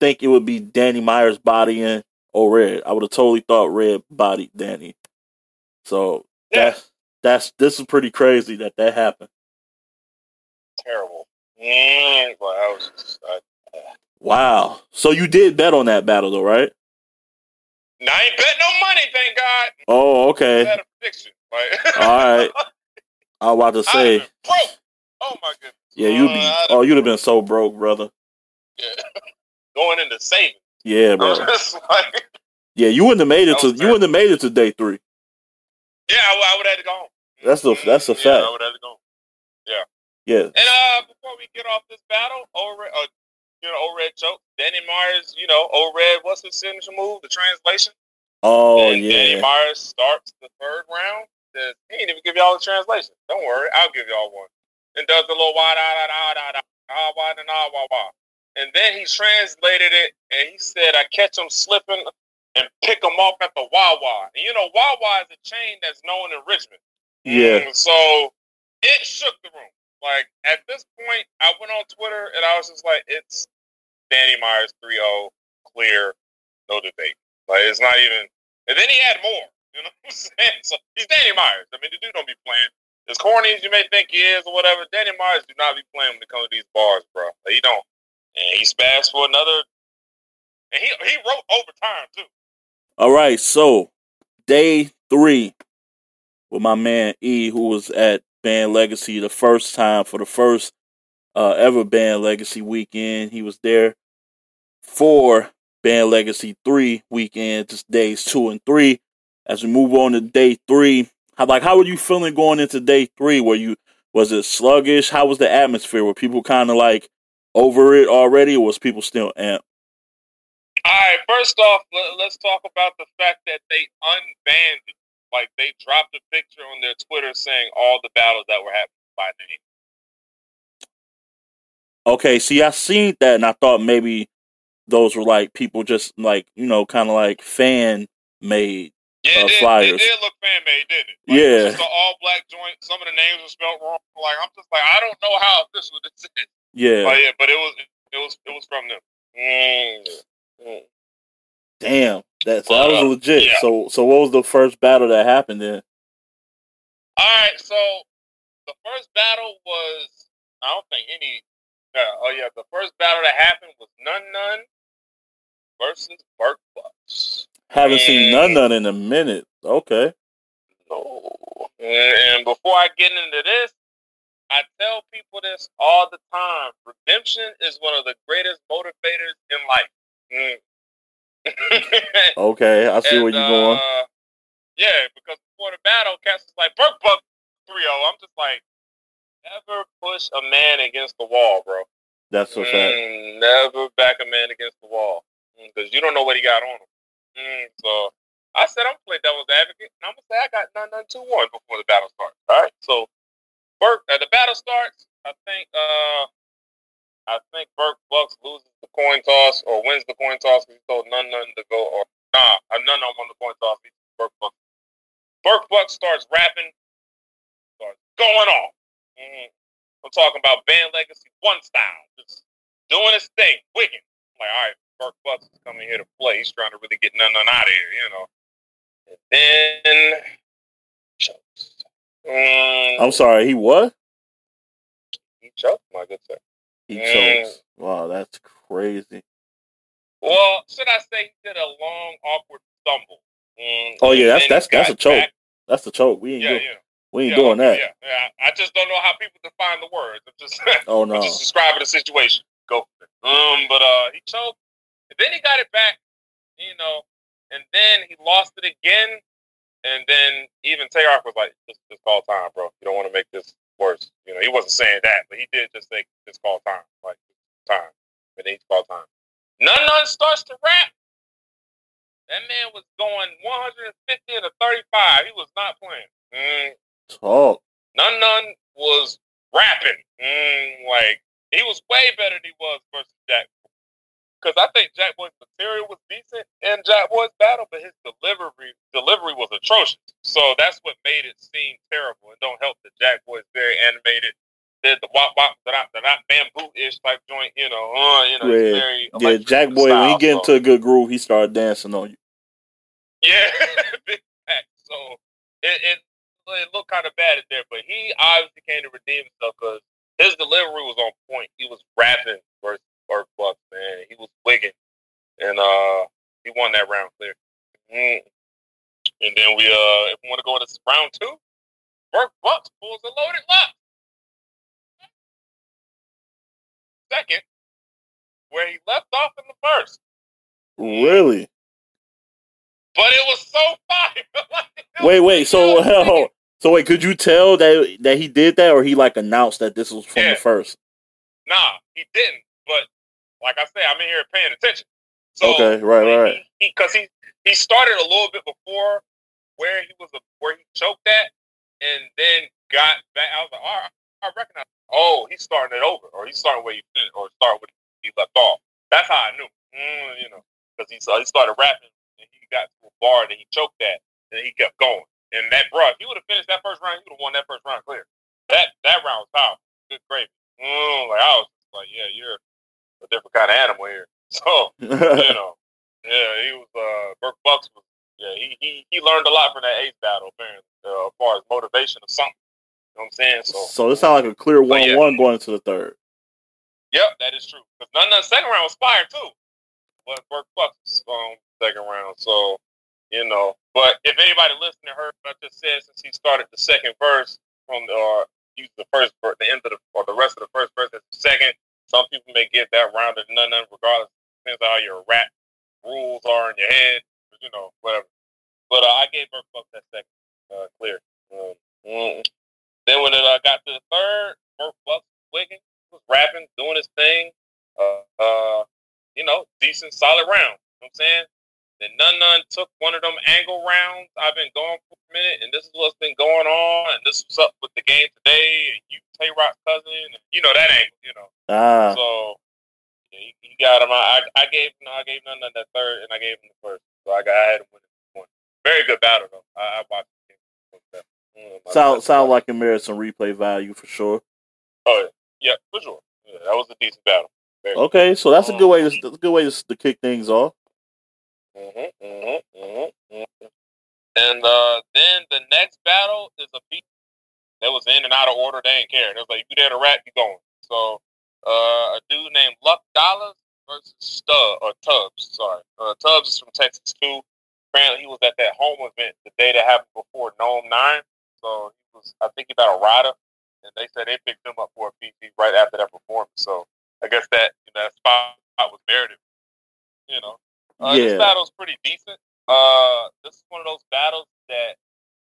think it would be Danny Myers bodying O Red. I would have totally thought Red bodied Danny. So Yeah. that's that's this is pretty crazy that that happened. terrible. But I was just, I, Wow. So you did bet on that battle though, right? Now, I ain't bet no money, thank God. Oh, okay. had a. Like, All right. I was about to say, broke. Oh my goodness. yeah, you'd be. Uh, Oh, you'd have been so broke, brother. yeah. going into savings. Yeah, bro. like, Yeah, you wouldn't have made it to. You wouldn't have made it to day three. yeah, I, would have to go home. That's a- that's a Yeah, fact. I would have to go home. Yeah. Yeah. And uh, before we get off this battle, O-Red, uh, you know, O-Red choke. Danny Myers, you know, O-Red, what's his signature move? The translation? Oh and Danny. Myers starts the third round. Says, he didn't even give y'all the translation. Don't worry, I'll give y'all one. And does the little wah da da da da da ah wah da da wah wah. And then he translated it and he said, I catch him slipping and pick him off at the Wawa. And you know, Wawa is a chain that's known in Richmond. Yeah. Mm, So it shook the room. Like at this point, I went on Twitter and I was just like, it's Danny Myers 3-0, clear, no debate. Like it's not even. And then he had more. You know what I'm saying? So he's Danny Myers. I mean, the dude don't be playing as corny as you may think he is or whatever. Danny Myers do not be playing when it comes to these bars, bro. Like, he don't. And he spazzed for another. And he he wrote overtime too. All right. So day three with my man E, who was at Banned Legacy the first time for the first uh, ever Banned Legacy weekend. He was there for Banned Legacy three weekend, just days two and three. As we move on to day three, how like how were you feeling going into day three? Were you was it sluggish? How was the atmosphere? Were people kind of like over it already, or was people still amped? All right, first off, let, us talk about the fact that they unbanned. Like they dropped a picture on their Twitter saying all the battles that were happening by name. Okay, see, I seen that, and I thought maybe those were like people just like you know, kind of like fan made. Yeah, Uh, it, did, flyers. it did look fan made, didn't it? Like, Yeah. It's just an all black joint. Some of the names were spelled wrong. Like I'm just like I don't know how official this is. Yeah, But yeah, but it was it was it was from them. Mm. Mm. Damn, that so that was Uh, legit. yeah. So, so what was the first battle that happened then? All right, so the first battle was I don't think any. Yeah, oh yeah, the first battle that happened was Nun Nun versus Burke Bucks. Haven't seen none Mm. none in a minute. Okay, No. And, and before I get into this, I tell people this all the time. Redemption is one of the greatest motivators in life. Mm. okay, I see where you're going. uh, yeah, because before the battle, Cass was like, Burke Buck 3 0. I'm just like, never push a man against the wall, bro. That's fact. Mm, never back a man against the wall. Because you don't know what he got on him. Mm, so I said, I'm going to play devil's advocate. And I'm going to say I got none, none, 2 1 before the battle starts. All right. So, Burke, uh, the battle starts. I think, uh, I think Burke Bucks loses the coin toss or wins the coin toss because he told none, none to go. Or nah, uh, none, none won the coin toss. He- Burke Bucks. Burke Bucks starts rapping, starts going off. Mhm. I'm talking about banned legacy one style, just doing his thing, wigging. I'm like, all right, Burke Bucks is coming here to play. He's trying to really get none, none out of here, you know. And then chokes. Mm, I'm sorry, he what? he choked, my good sir. He Mm. chokes. Wow, that's crazy. Well, should I say he did a long, awkward stumble? Mm, Oh, yeah, that's- that's- that's a choke. back. That's a choke. We ain't Yeah, do- yeah. we ain't yeah, doing that. Yeah, yeah. I just don't know how people define the words. I'm just, Oh I'm no. just describing the situation. Go. Um, but uh, he choked, and then he got it back, you know, and then he lost it again. And then even Tay Roc was like, just, just call time, bro. You don't want to make this worse. You know, he wasn't saying that, but he did just say, just call time. Like, time. But then he called time. None None starts to rap. That man was going 150 and a 35. He was not playing. Mm. Talk. None None was rapping. Mm, like, he was way better than he was versus Jack because I think Jack Boy's material was decent in Jack Boy's battle, but his delivery delivery was atrocious. So that's what made it seem terrible, and don't help that Jack Boy's very animated. Did the wop wop that I that I bamboo ish type joint, you know, uh, you know, yeah, very yeah. Jack Boy, style, when he get so. into a good groove, he started dancing on you. Yeah, big fact. So it, it it looked kind of bad at there, but he obviously came to redeem himself because his delivery was on point. He was rapping versus Burk Bucks, man. He was wigging, and uh, he won that round clear. Mm. And then we, uh, if we want to go into round two, Burk Bucks pulls a loaded lock. Second, where he left off in the first. Really? But it was so fire. wait, wait. So, hell, so wait. Could you tell that that he did that, or he like announced that this was from yeah. the first? Nah, he didn't. But like I say, I'm in here paying attention. So, okay, right, right. Because he, he, he started a little bit before where he was a, where he choked at, and then got back. I was like, all right, I recognize. Oh, he's starting it over, or he's starting where he finished, or start where he left off. That's how I knew, mm, you know, because he he started rapping and he got to a bar that he choked at, and he kept going. And that, bro, if he would have finished that first round, he would have won that first round clear. That that round was powerful. Good gravy. Mm, like I was like, yeah, you're a different kind of animal here. So you know, yeah, he was uh Burk Bucks was yeah he he he learned a lot from that Ace battle apparently uh, as far as motivation or something. You know what I'm saying? So so this sounds like a clear one yeah. one going into the third. Yep, that is true. Because none of the second round was fire too. But Burk Bucks um second round. So you know, but if anybody listening heard what I just said since he started the second verse from the uh, use the first the end of the or the rest of the first verse as the second, some people may get that round rounded none, none regardless. Depends on how your rap rules are in your head, you know, whatever. But uh, I gave Burk Bucks that second uh, clear. Um, mm. Then when it uh, got to the third, Burk Bucks wigging, was rapping, doing his thing. Uh, uh, you know, decent, solid round. You know what I'm saying? Then None None took one of them angle rounds. I've been going for a minute, and this is what's been going on, and this was up with the game today, and you Tay Roc cousin, and you know that angle, you know. Ah. So yeah, he, he, got him. I, I gave no, I gave None None that third, and I gave him the first. So I got I had him win one. Very good battle though. I, I watched the game. Mm, sound sound like it merits some replay value for sure. Oh yeah, yeah for sure. Yeah, that was a decent battle. Very okay, so that's a good way to that's a good way to, to kick things off. And uh, then the next battle is a beat that was in and out of order. They didn't care. It was like, you there to rap, you going. So uh, a dude named Luck Dollars versus Stub or Tubbs. Sorry, uh, Tubbs is from Texas too. Apparently, he was at that home event the day that happened before NOME Nine. So he was, I think, he got a rider, and they said they picked him up for a PC right after that performance. So I guess that you know, that spot was merited. You know, uh, yeah. This battle's pretty decent. Uh, this is one of those battles that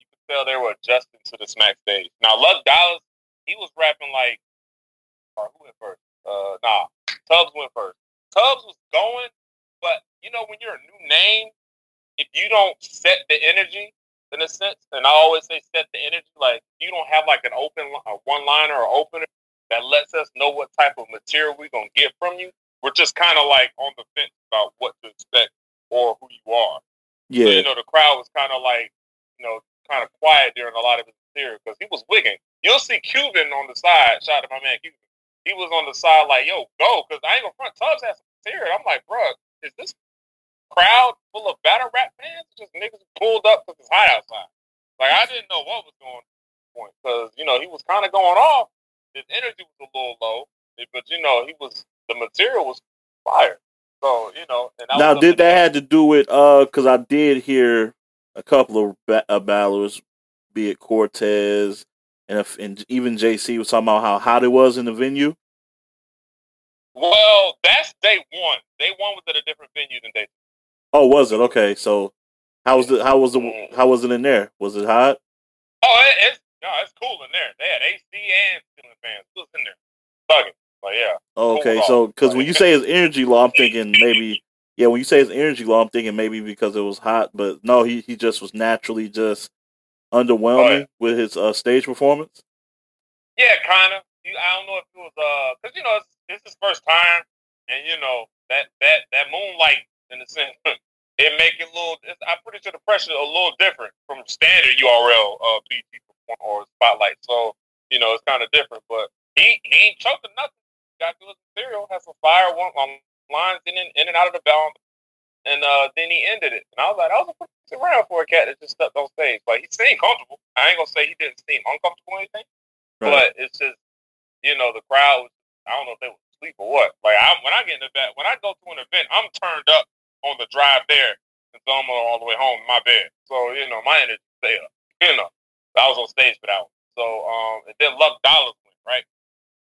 you can tell they were adjusting to the smack stage. Now, Luck Dallas, he was rapping like, or who went first? Uh, nah, Tubbs went first. Tubbs was going, but you know when you're a new name, if you don't set the energy in a sense, and I always say set the energy, like you don't have like an open a one liner or opener that lets us know what type of material we're gonna get from you we're just kind of like on the fence about what to expect or who you are. Yeah. So, you know, the crowd was kind of like, you know, kind of quiet during a lot of his material because he was wigging. You'll see Cuban on the side. Shout out to my man Cuban. He was on the side like, yo, go, because I ain't gonna front. Tubbs has some material. I'm like, bro, is this crowd full of battle rap fans? Just niggas pulled up because it's hot outside. Like I didn't know what was going on because you know he was kind of going off. His energy was a little low, but you know he was the material was fire. So you know, now did that had to do with uh? Because I did hear a couple of ba- uh, battlers, be it Cortez and, if, and even JC was talking about how hot it was in the venue. Well, that's day one. Day one was at a different venue than day. Oh, was it okay? So How was the how was the how was it in there? Was it hot? Oh, it, it's no, it's cool in there. They had AC and ceiling fans. It was in there, thugging. But yeah. Okay, so because when you say it's energy law, I'm thinking maybe yeah. When you say it's energy law, I'm thinking maybe because it was hot, but no, he he just was naturally just underwhelming yeah. with his uh, stage performance. Yeah, kind of. I don't know if it was uh, because you know it's, it's his first time, and you know that that that moonlight in the sense it make it a little. I'm pretty sure the pressure a little different from standard URL uh PT or spotlight. So you know it's kind of different, but he he ain't choking nothing. To his material, has some fire one um, lines in and, in and out of the balance, and uh then he ended it. And I was like, I was a pretty round for a cat that just stepped on stage. But he seemed comfortable. I ain't gonna say he didn't seem uncomfortable or anything, right. but it's just you know the crowd. I don't know if they were asleep or what. Like I, when I get in the bed, when I go to an event, I'm turned up on the drive there and I'm all the way home in my bed. So, you know, my energy stay up. You know. I was on stage for that one. So, um, and then Luck Dollars went, right?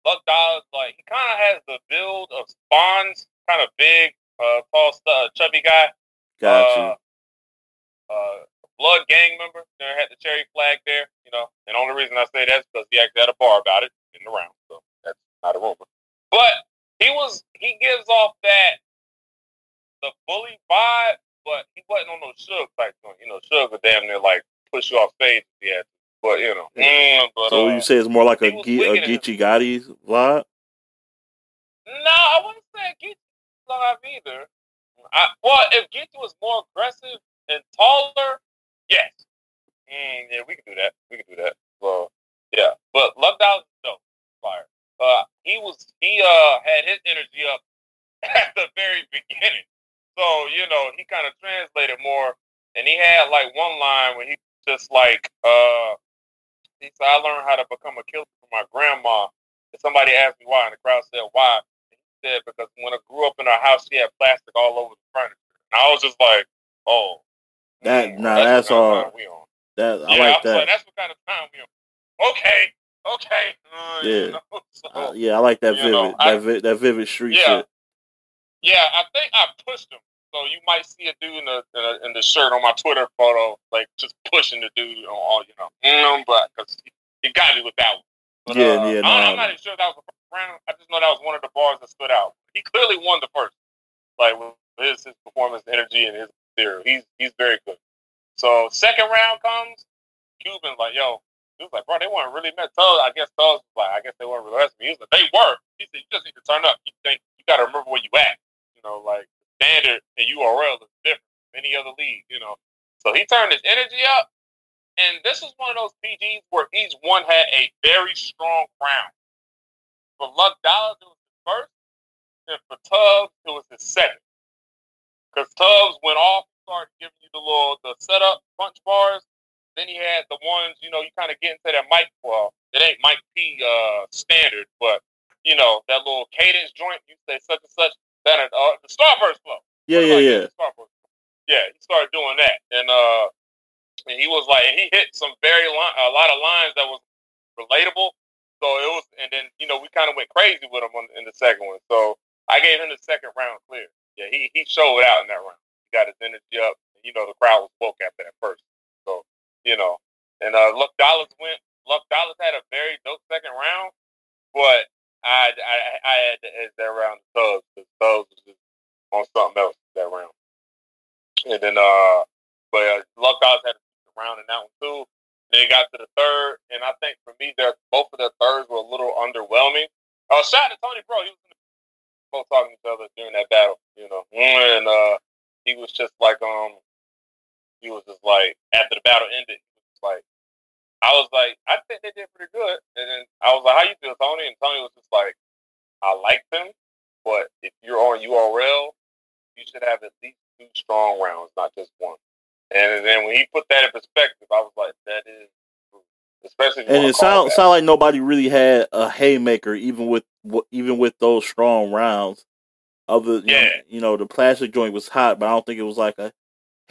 Luck Dollars, like, he kind of has the build of Spawns, kind of big, uh, tall, uh, chubby guy. Gotcha. Uh, uh, Blood gang member. There had the cherry flag there, you know. And only reason I say that is because he actually had a bar about it in the round. So that's not a rumor. But he was, he gives off that the bully vibe, but he wasn't on no Suge type joint. You know, Suge would damn near like push you off stage if he had. But you know, mm, but, so uh, you say it's more like a, Ge- a Geechee Gotti vibe? No, I wouldn't say Geechee vibe either. I, well, if Geechee was more aggressive and taller, yes. Mm, yeah, we can do that. We can do that. Well, yeah, but Luck Dollars no fire. Uh, he was he uh had his energy up at the very beginning. So, you know, he kind of translated more. And he had like one line where he just like, uh, he said, I learned how to become a killer from my grandma. And somebody asked me why, and the crowd said, why? And he said, because when I grew up in our house, she had plastic all over the furniture. And I was just like, oh. That, mm, nah, that's, that's all. We on. That, I yeah, like that. Like, that's what kind of time we on. Okay. Okay. Uh, yeah. You know, so, uh, yeah, I like that vivid, know, I, that, vi- that vivid street yeah. shit. Yeah, I think I pushed him. So you might see a dude in the in, in the shirt on my Twitter photo, like just pushing the dude on all you know, mm, but because he, got me with that one. But, yeah, uh, yeah. No, I'm not even sure that was the first round. I just know that was one of the bars that stood out. He clearly won the first, like with his his performance, energy, and his theory. He's he's very good. So second round comes, Cuban's like, yo, he was like, bro, they weren't really met. Tubbs, I guess Tubbs was like, I guess they weren't really me. He was like, they were. He said, you just need to turn up. You think you got to remember where you at. You know, like standard and URL is different from any other league, you know. So he turned his energy up, and this was one of those PGs where each one had a very strong round. For Luck Dollars, it was his first, and for Tubbs, it was his second. Because Tubbs went off, and started giving you the little the setup punch bars. Then he had the ones, you know, you kind of get into that Mike. Well, it ain't Mike P uh, standard, but you know that little cadence joint. You say such and such that uh, the Starburst flow. Yeah, yeah, like yeah. Starburst. Yeah, he started doing that, and uh, and he was like, he hit some very li- a lot of lines that was relatable. So it was, and then you know we kind of went crazy with him on, in the second one. So I gave him the second round clear. Yeah, he he showed out in that round. He got his energy up. You know the crowd was woke after that first. So you know, and uh, Luck Dollars went. Luck Dollars had a very dope second round, but I I, I had to edge that round to Tubbs because Tubbs was just on something else that round. And then uh, but uh, Luck Dollars had a round in that one too. They got to the third, and I think for me, their both of their thirds were a little underwhelming. Uh, shout out to Tony Pro. He was both talking to each other during that battle, you know, and uh, he was just like, um, he was just like after the battle ended, he was like, I was like, I think they did pretty good. And then I was like, how you feel, Tony? And Tony was just like, I like them, but if you're on URL, you should have at least two strong rounds, not just one. And then when he put that in perspective, I was like, that is especially. And it sound sound like nobody really had a haymaker, even with even with those strong rounds. Other, yeah. you know, the plastic joint was hot, but I don't think it was like a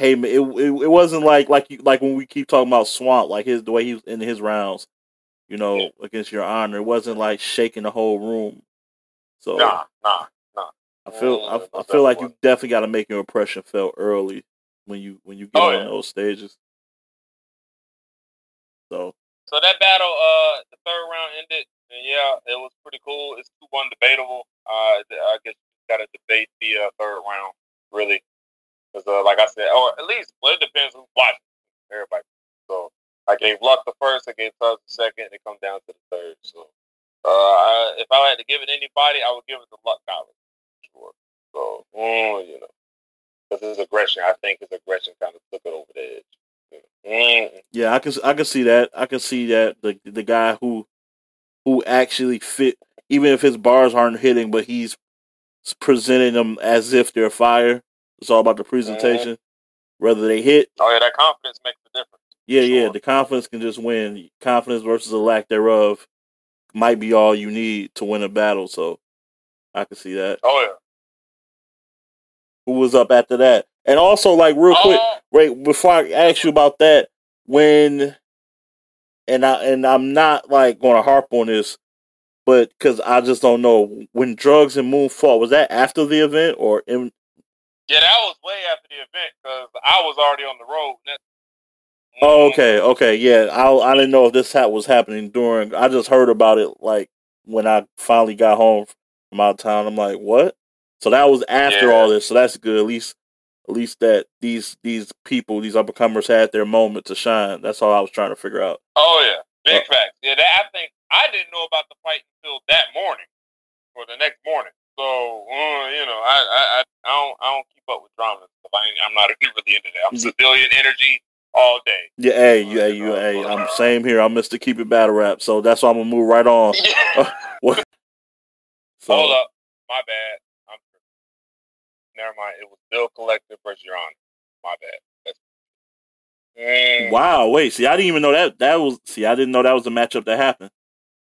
hey, it, it, it wasn't like like you like when we keep talking about Swamp, like his the way he was in his rounds, you know, yeah. against your honor. It wasn't like shaking the whole room. So nah, nah, nah. I feel I, I feel like you definitely got to make your impression felt early. when you when you get Oh, on yeah. those stages. So So that battle, uh, the third round ended, and yeah, it was pretty cool. It's two one debatable. Uh, I guess you got to debate the uh, third round, really, because uh, like I said, or at least well, it depends who's watching. Everybody. So I gave Luck the first, I gave Tubbs the second, and it comes down to the third. So uh, I, if I had to give it anybody, I would give it to Luck Collins, sure. So mm, you know, because his aggression, I think his aggression kind of took it over the edge. Mm, yeah, I can I can see that. I can see that the the guy who who actually fit, even if his bars aren't hitting, but he's presenting them as if they're fire. It's all about the presentation. Whether they hit, Oh yeah, that confidence makes the difference. yeah, yeah, the confidence can just win. Confidence versus a lack thereof might be all you need to win a battle. So I can see that. Oh yeah. Who was up after that? And also, like real quick, Oh, Wait, before I ask you about that, when and I and I'm not like going to harp on this, but because I just don't know when drugs and Moon fought, was that after the event or in? Yeah, that was way after the event because I was already on the road. That- Oh, okay, okay, yeah. I I didn't know if this hat was happening during. I just heard about it like when I finally got home from out of town. I'm like, what? So that was after Yeah. all this. So that's good. At least, at least that these these people, these uppercomers, had their moment to shine. That's all I was trying to figure out. Oh yeah, big Uh, facts. Yeah, that, I think I didn't know about the fight until that morning or the next morning. So uh, you know, I, I I don't I don't keep up with drama. I I'm not really into that. I'm civilian energy all day. Yeah, hey, you, hey, you hey. I'm same here. I'm Mr. Keep It Battle Rap, so that's why I'm gonna move right on. Yeah. So, Hold up, my bad. I'm never mind. It was Bill Collector versus Your Honor. My bad. Mm, Wow, wait. See, I didn't even know that. That was. See, I didn't know that was a matchup that happened.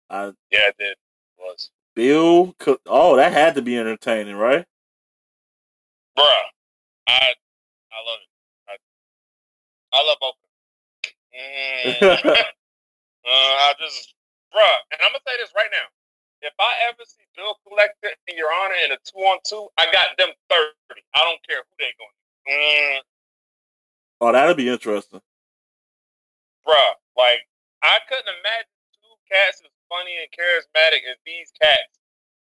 I Yeah, it did. It was. Bill. Oh, that had to be entertaining, right? Bruh, I I love it. I, I love both. Mm. uh, I just, bruh, and I'm gonna say this right now. If I ever see Bill Collector and Your Honor in a two on two, I got them thirty. I don't care who they going. Mm, Oh, that'd be interesting. bruh, like I couldn't imagine two cats as funny and charismatic as these cats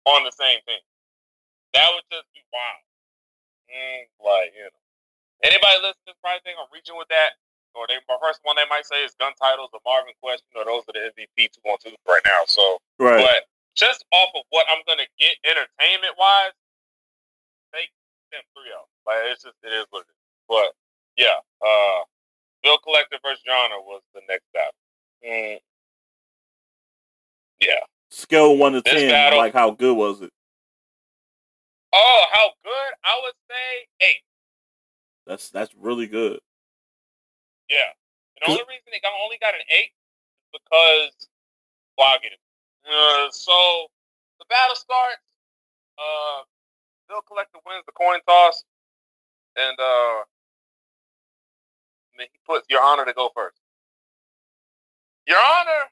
on the same thing. That would just be wild. Mm, like you know, anybody listening probably think I'm reaching with that, or they the first one they might say is gun titles or Marvin question, or those are the MVP two on two right now. So, Right. but just off of what I'm gonna get entertainment wise, take them three out. Like it's just it is what it is. But yeah, uh, Bill Collector versus Jana was the next battle. Mm. Yeah. Scale one to This ten. battle- Like, how good was it? Oh, how good? I would say eight. That's that's really good. Yeah. The only reason it got, only got an eight is because, well, I'll get it. Uh, so the battle starts. Uh, Bill Collector wins the coin toss, and uh, he puts Your Honor to go first. Your Honor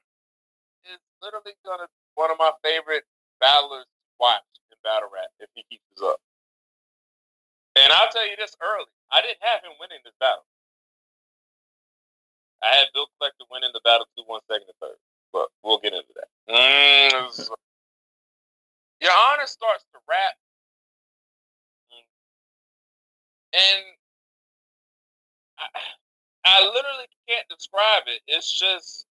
literally gonna be one of my favorite battlers to watch in battle rap if he keeps this up. And I'll tell you this early: I didn't have him winning this battle. I had Bill Collector winning the battle two, one second, and third. But we'll get into that. Mm, Your Honor starts to rap, and I, I literally can't describe it. It's just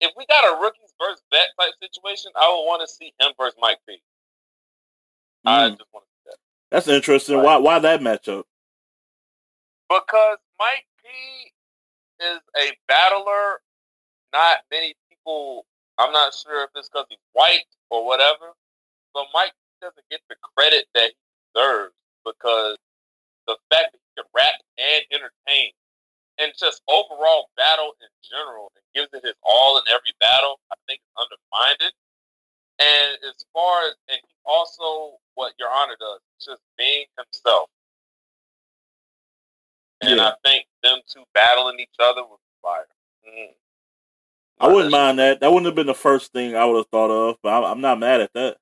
if we got a rookies versus vet type situation, I would want to see him versus Mike P. I Mm, just want to see that. that's interesting. Right. Why why that matchup? because Mike P is a battler. Not many people. I'm not sure if it's because he's white or whatever, but Mike doesn't get the credit that he deserves because the fact that he can rap and entertain and just overall battle in general and gives it his all in every battle, I think is undermined. And as far as and also what Your Honor does, just being himself. And Yeah. I think them two battling each other was fire. Mm. I wouldn't mind that. That wouldn't have been the first thing I would have thought of, but I'm, I'm not mad at that.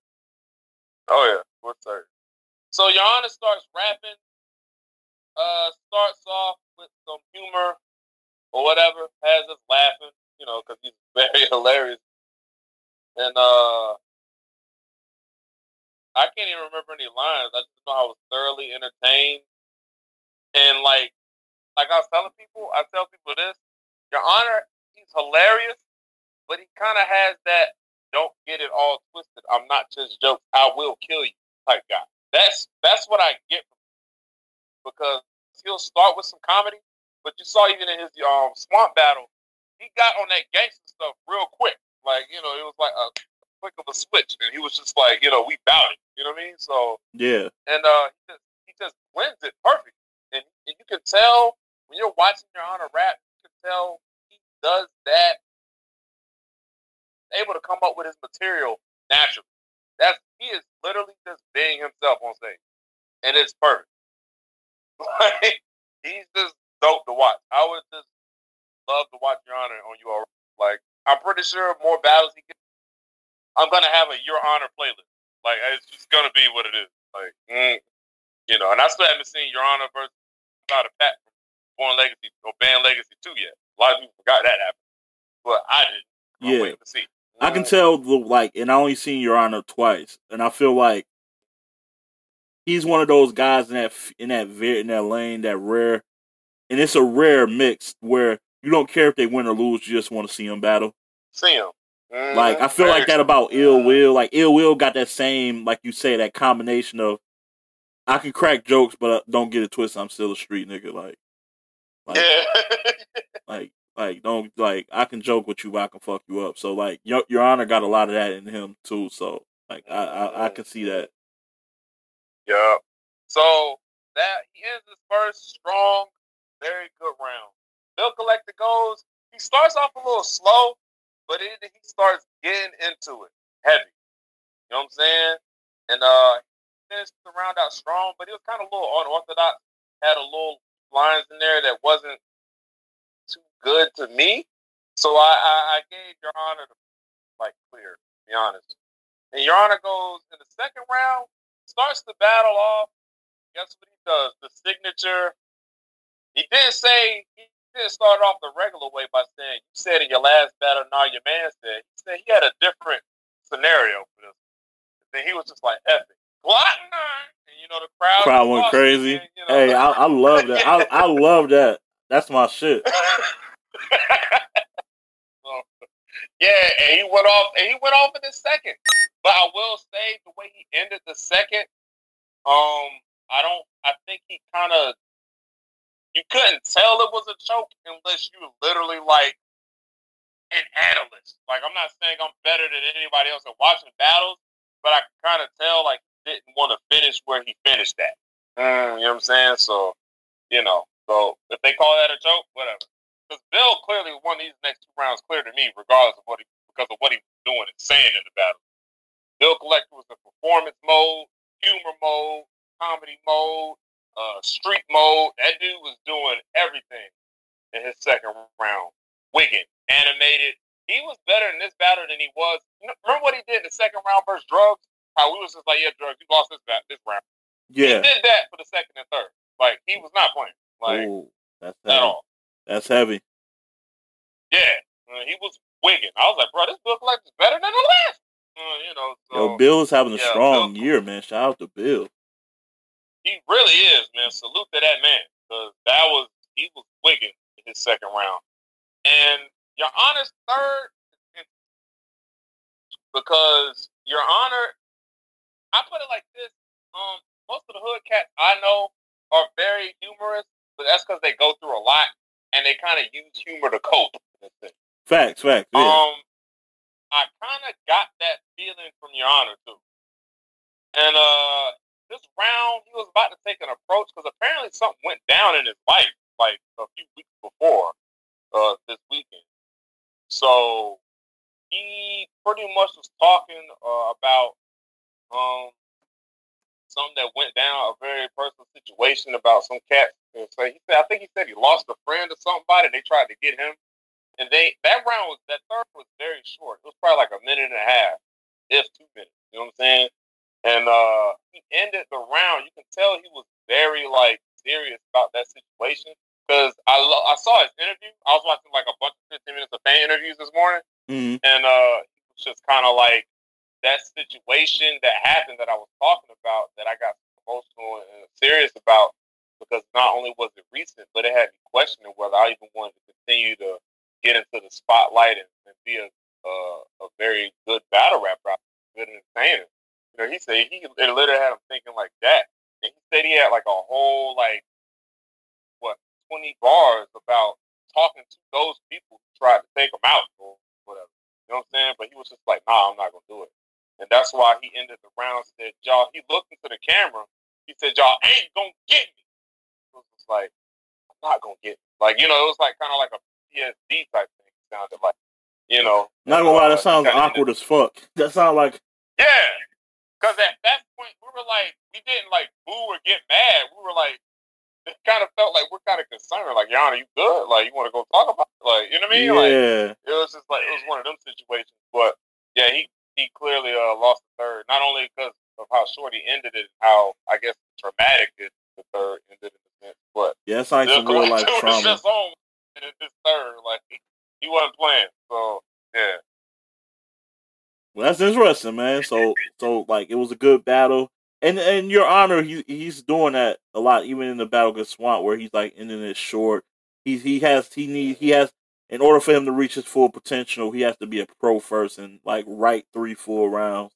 Oh yeah, for certain. So Your Honor starts rapping, uh, starts off with some humor or whatever, has us laughing, you know, because he's very hilarious. And uh, I can't even remember any lines. I just know I was thoroughly entertained. And like, like I was telling people, I tell people this: Your Honor, he's hilarious, but he kind of has that "don't get it all twisted." I'm not just jokes. I will kill you type guy. That's that's what I get because he'll start with some comedy, but you saw even in his um, swamp battle, he got on that gangster stuff real quick. Like you know, it was like a click of a switch, and he was just like, you know, we bout it. You know what I mean? So yeah, and uh, he just he just blends it perfect, and, and you can tell when you're watching Your Honor rap, you can tell he does that, able to come up with his material naturally. That's he is literally just being himself on stage, and it's perfect. Like he's just dope to watch. I would just love to watch Your Honor on you URL. Like I'm pretty sure more battles he gets, I'm gonna have a Your Honor playlist. Like it's just gonna be what it is. Like mm, you know, and I still haven't seen Your Honor versus about a Pat from Born Legacy or Banned Legacy two yet. A lot of people forgot that happened, but I didn't. I'm yeah. waiting to see. I can tell the like, and I only seen Your Honor twice, and I feel like he's one of those guys in that in that in that lane, that rare, and it's a rare mix where you don't care if they win or lose, you just want to see them battle. See him. Mm-hmm. Like I mm-hmm. feel like that about Ill mm-hmm. Will. Like Ill Will got that same, like you say, that combination of I can crack jokes, but uh, don't get it twisted. I'm still a street nigga. Like, like, yeah. like, like, don't like I can joke with you, but I can fuck you up. So like, your, your honor got a lot of that in him too. So like, I I, I mm-hmm. can see that. Yeah. So that he ends his first strong, very good round. Bill Collector goes. He starts off a little slow, but it, he starts getting into it heavy. You know what I'm saying? And uh, he finished the round out strong, but he was kind of a little unorthodox. Had a little lines in there that wasn't too good to me. So I, I, I gave Your Honor the like clear, to be honest. And Your Honor goes in the second round starts the battle off. Guess what he does? The signature. He didn't say he didn't start off the regular way by saying you said in your last battle, now your man said. He said he had a different scenario for this. And then he was just like epic. Glutton And you know the crowd, crowd went crazy. And, you know, hey, I, I love that. I, I love that. That's my shit. yeah, and he went off. And he went off in the second. But I will say the way he ended the second, um, I don't. I think he kind of. You couldn't tell it was a choke unless you literally like an analyst. Like I'm not saying I'm better than anybody else at watching battles, but I kind of tell like didn't want to finish where he finished at. Mm, you know what I'm saying? So, you know, so if they call that a choke, whatever. Because Bill clearly won these next two rounds clear to me, regardless of what he because of what he was doing and saying in the battle. Bill Collector was the performance mode, humor mode, comedy mode, uh, street mode. That dude was doing everything in his second round. Wiggin, animated. He was better in this battle than he was. Remember what he did in the second round versus Drugs? How we was just like, yeah, Drugs, you lost this this round. Yeah. He did that for the second and third. Like he was not playing. Like Ooh, that's heavy. at all. That's heavy. Yeah, he was wigging. I was like, bro, this book Bill Collector's better than the last. Uh, you know, so, Yo, Bill is having a yeah, strong Bill, year, man. Shout out to Bill. He really is, man. Salute to that man because that was he was wigging in his second round, and your honest third because your honor. I put it like this: um, most of the hood cats I know are very humorous, but that's because they go through a lot and they kind of use humor to cope. Facts, facts. Yeah. Um, I kind of got that feeling from Your Honor too. And uh, this round, he was about to take an approach because apparently something went down in his life like a few weeks before uh, this weekend. So he pretty much was talking uh, about um, something that went down, a very personal situation about some cat. So he said, I think he said he lost a friend or somebody. They tried to get him and they that round was that third was very short. It was probably like a minute and a half, if two minutes. You know what I'm saying? And uh he ended the round. You can tell he was very like serious about that situation because I lo- I saw his interview. I was watching like a bunch of 15 minutes of fan interviews this morning, Mhm. and uh, he was just kind of like that situation that happened that I was talking about that I got emotional and serious about because not only was it recent, but it had me questioning whether I even wanted to continue to get into the spotlight and, and be a uh, a very good battle rapper, good entertainer. You know, he said he it literally had him thinking like that, and he said he had like a whole like what twenty bars about talking to those people who tried to take him out or whatever. You know what I'm saying? But he was just like, nah, I'm not gonna do it. And that's why he ended the round said, Y'all, he looked into the camera, he said, Y'all ain't gonna get me. It was like, I'm not gonna get me. Like, you know, it was like kinda like a PSD type thing, sounded like. You know. Not gonna lie, that Uh, sounds awkward as fuck. That sounds like Yeah. Cause at that point we were like we didn't like boo or get mad. We were like it kind of felt like we're kind of concerned. Like, Yana, you good? Like, you want to go talk about it? Like, you know what I mean? Like, yeah. it was just like it was one of them situations. But yeah, he he clearly uh, lost the third, not only because of how short he ended it, how I guess traumatic it, the third ended in a sense, but Yeah, that's like some real life trauma. his own in this third, like he wasn't playing. So yeah, Well, that's interesting, man. So, so like, it was a good battle, and and your honor, he he's doing that a lot, even in the battle against Swamp, where he's like ending it short. He he has he need he has in order for him to reach his full potential, he has to be a pro first and like right three four rounds.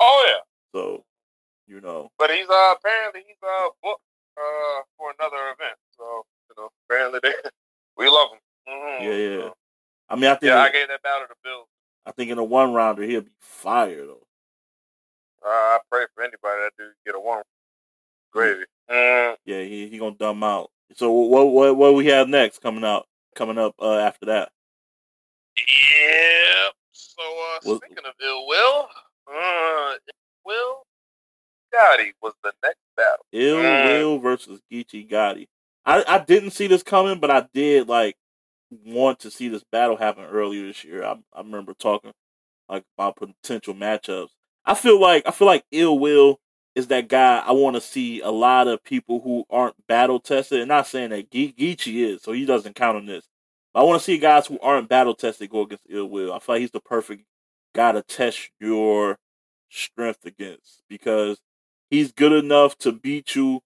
oh yeah. So, you know, But he's uh apparently he's uh booked uh for another event. Apparently they we love him. Mhm. yeah, yeah. So, I mean, I think yeah. I gave that battle to Bill. I think in a one rounder he'll be fire though. Uh, I pray for anybody that do get a one gravy. Mm. Yeah, he he gonna dumb out. So what what what we have next coming out coming up uh, after that? Yep. So uh, What- speaking of ill will, uh, Ill Will Gotti was the next battle. Ill Mm. Will versus Geechee Gotti. I, I didn't see this coming, but I did like want to see this battle happen earlier this year. I, I remember talking like about potential matchups. I feel like I feel like Ill Will is that guy I want to see a lot of people who aren't battle tested. And not saying that Ge- Geechee is, so he doesn't count on this. But I want to see guys who aren't battle tested go against Ill Will. I feel like he's the perfect guy to test your strength against because he's good enough to beat you.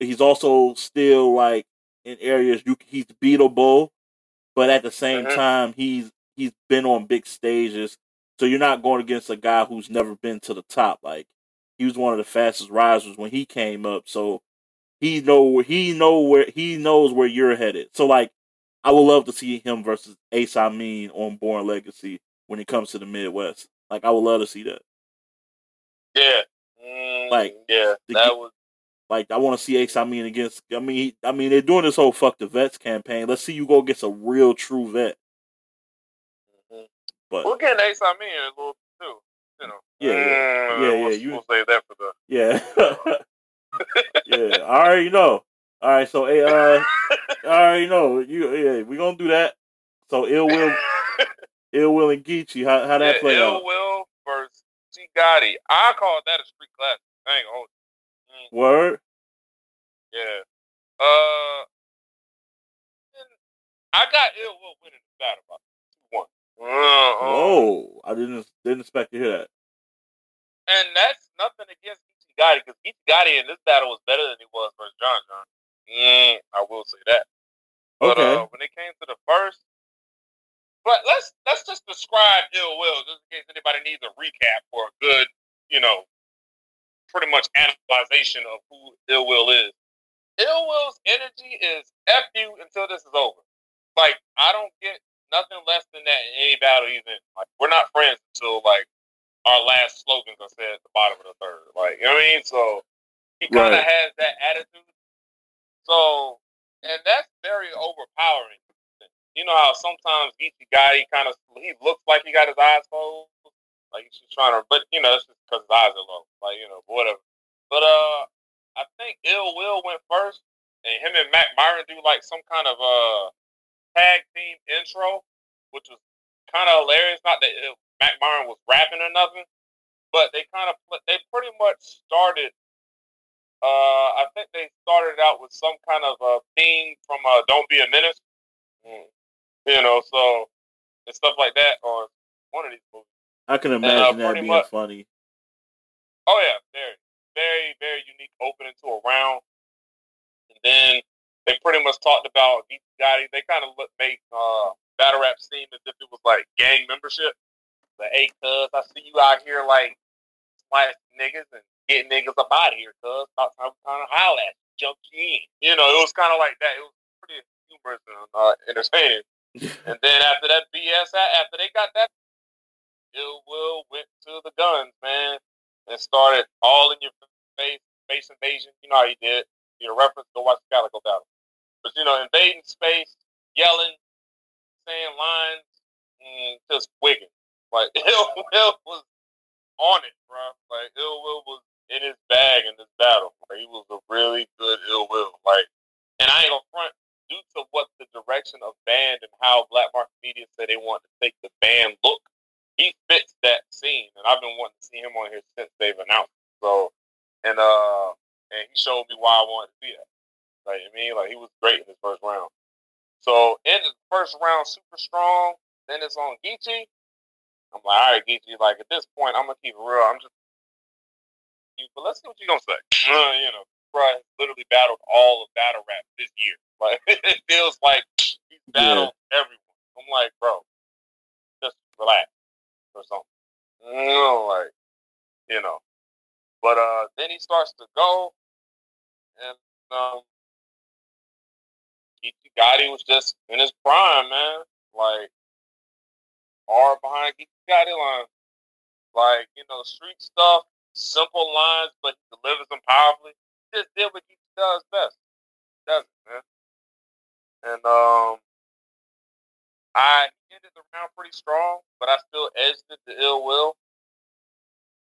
He's also still like in areas you he's beatable, but at the same Mhm. time he's he's been on big stages. So you're not going against a guy who's never been to the top. Like he was one of the fastest risers when he came up. So he know he know where he knows where you're headed. So like I would love to see him versus Ace Amin on Banned Legacy when it comes to the Midwest. Like I would love to see that. Yeah. Mm, Like, yeah, that Ge- was Like I want to see Ace Amin against. I mean, I mean they're doing this whole fuck the vets campaign. Let's see you go against a real true vet. mhm. But we're getting Ace Amin in a little too. You know. Yeah, yeah. Mm, Yeah, yeah, We'll, you- we'll save that for the. yeah, yeah. I already know. All right, so hey, uh, I already know you. Yeah, we gonna do that. So ill will, ill will and Geechee. How how that yeah, play Ill out? Will versus G Gotti. I call that a street classic. I ain't gonna hold you. Mm, Word. yeah. Uh, and I got Ill Will winning the battle by one. Whoa, I didn't didn't expect to hear that. And that's nothing against Gotti because Gotti in this battle was better than he was versus John John. Mm, I will say that. But Okay. uh, when it came to the first, but let's let's just describe Ill Will just in case anybody needs a recap or a good, you know, pretty much analyzation of who Ill Will is. Ill Will's energy is F you until this is over. Like I don't get nothing less than that in any battle even. Like we're not friends until like our last slogans are said at the bottom of the third. Like you know what I mean? So he kind of Right. has that attitude. So and that's very overpowering. You know how sometimes each guy he kind of he looks like he got his eyes closed, like he's just trying to, but you know it's just because his eyes are low, like you know whatever. But uh, I think Ill Will went first, and him and Mac Myron do like some kind of uh tag team intro, which was kind of hilarious. Not that it, Mac Myron was rapping or nothing, but they kind of they pretty much started Uh, I think they started out with some kind of a theme from uh, "Don't Be a Menace," mm. you know, so and stuff like that, or one of these movies. I can imagine uh, that being much, funny. Oh yeah, very, very, very unique opening to a round, and then they pretty much talked about Gotti. They kind of made uh, battle rap seem as if it was like gang membership. The hey, cuz I see you out here like slash niggas and get niggas up out of here, cuz. Time kind of holler at jump you in. You know, it was kind of like that. It was pretty humorous and uh, entertaining. and then after that BS, after they got that, Ill Will went to the guns, man, and started all in your face, face invasion. You know how he did. You know, reference, go watch the Calicoe battle. But, you know, invading space, yelling, saying lines, mm, just wigging. Like, Ill Will was on it, bro. Like, Ill Will was in his bag in this battle. Like, he was a really good ill will. Like, and I ain't gonna front due to what the direction of band and how Black Market Media said they want to take the band look. He fits that scene, and I've been wanting to see him on here since they've announced. It. So, and uh, and he showed me why I wanted to see that. Like, I mean, like he was great in his first round. So, in the first round, super strong. Then it's on Geechee. I'm like, all right, Geechee. Like at this point, I'm gonna keep it real. I'm just but let's see what you're gonna say. Uh, you know, bro literally battled all of battle rap this year. Like it feels like he's battled yeah. everyone. I'm like, bro, just relax or something. You know, like, you know. But uh then he starts to go and um Geechee Gotti was just in his prime, man. Like hard behind Geechee Gotti line. Like, you know, street stuff, simple lines, but he delivers them powerfully. Just did what he does best. Does it, man. And um, I ended the round pretty strong, but I still edged it to ill will.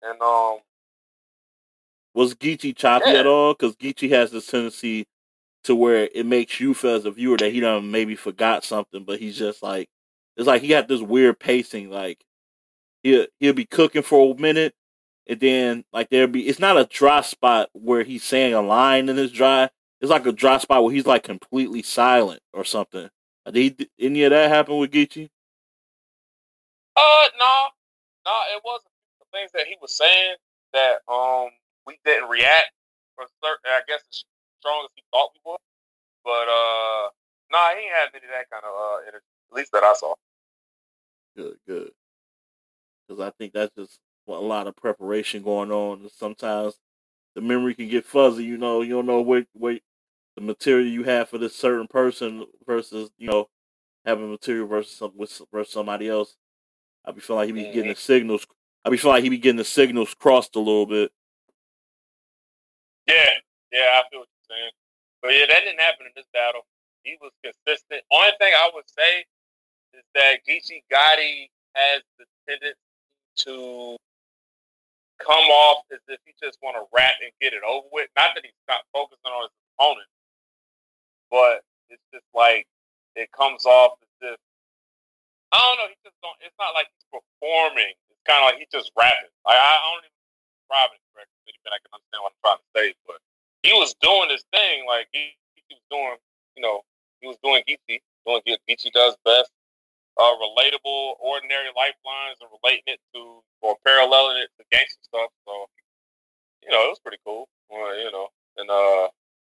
And um, was Geechee choppy yeah. at all? Because Geechee has this tendency to where it makes you feel as a viewer that he done maybe forgot something, but he's just like it's like he got this weird pacing. Like he'll he'll be cooking for a minute, and then like there'll be it's not a dry spot where he's saying a line and it's dry. It's like a dry spot where he's like completely silent or something. Did any of that happen with Geechee? Uh, no, no, it wasn't the things that he was saying that um we didn't react for certain. I guess as strong as he thought we would, but uh, no, nah, he ain't had any of that kind of uh energy. At least that I saw. Good, good. Because I think that's just a lot of preparation going on. Sometimes the memory can get fuzzy. You know, you don't know what what the material you have for this certain person versus you know having material versus some, with versus somebody else. I be feeling like he be getting the signals. I be feeling like he be getting the signals crossed a little bit. Yeah, yeah, I feel what you're saying. But yeah, that didn't happen in this battle. He was consistent. Only thing I would say is that Geechee Gotti has the tendency to come off as if he just want to rap and get it over with. Not that he's not focusing on his opponent, but it's just like it comes off as if I don't know. He just don't. It's not like he's performing. It's kind of like he's just rapping. Like I, I don't even describe it correctly. Maybe I can understand what I'm trying to say, but he was doing his thing. Like he, he was doing, you know, he was doing Geechee, doing Geechee does best uh, relatable, ordinary lifelines and relating it to or paralleling it to gangster stuff. So, you know, it was pretty cool. Well, you know, and uh,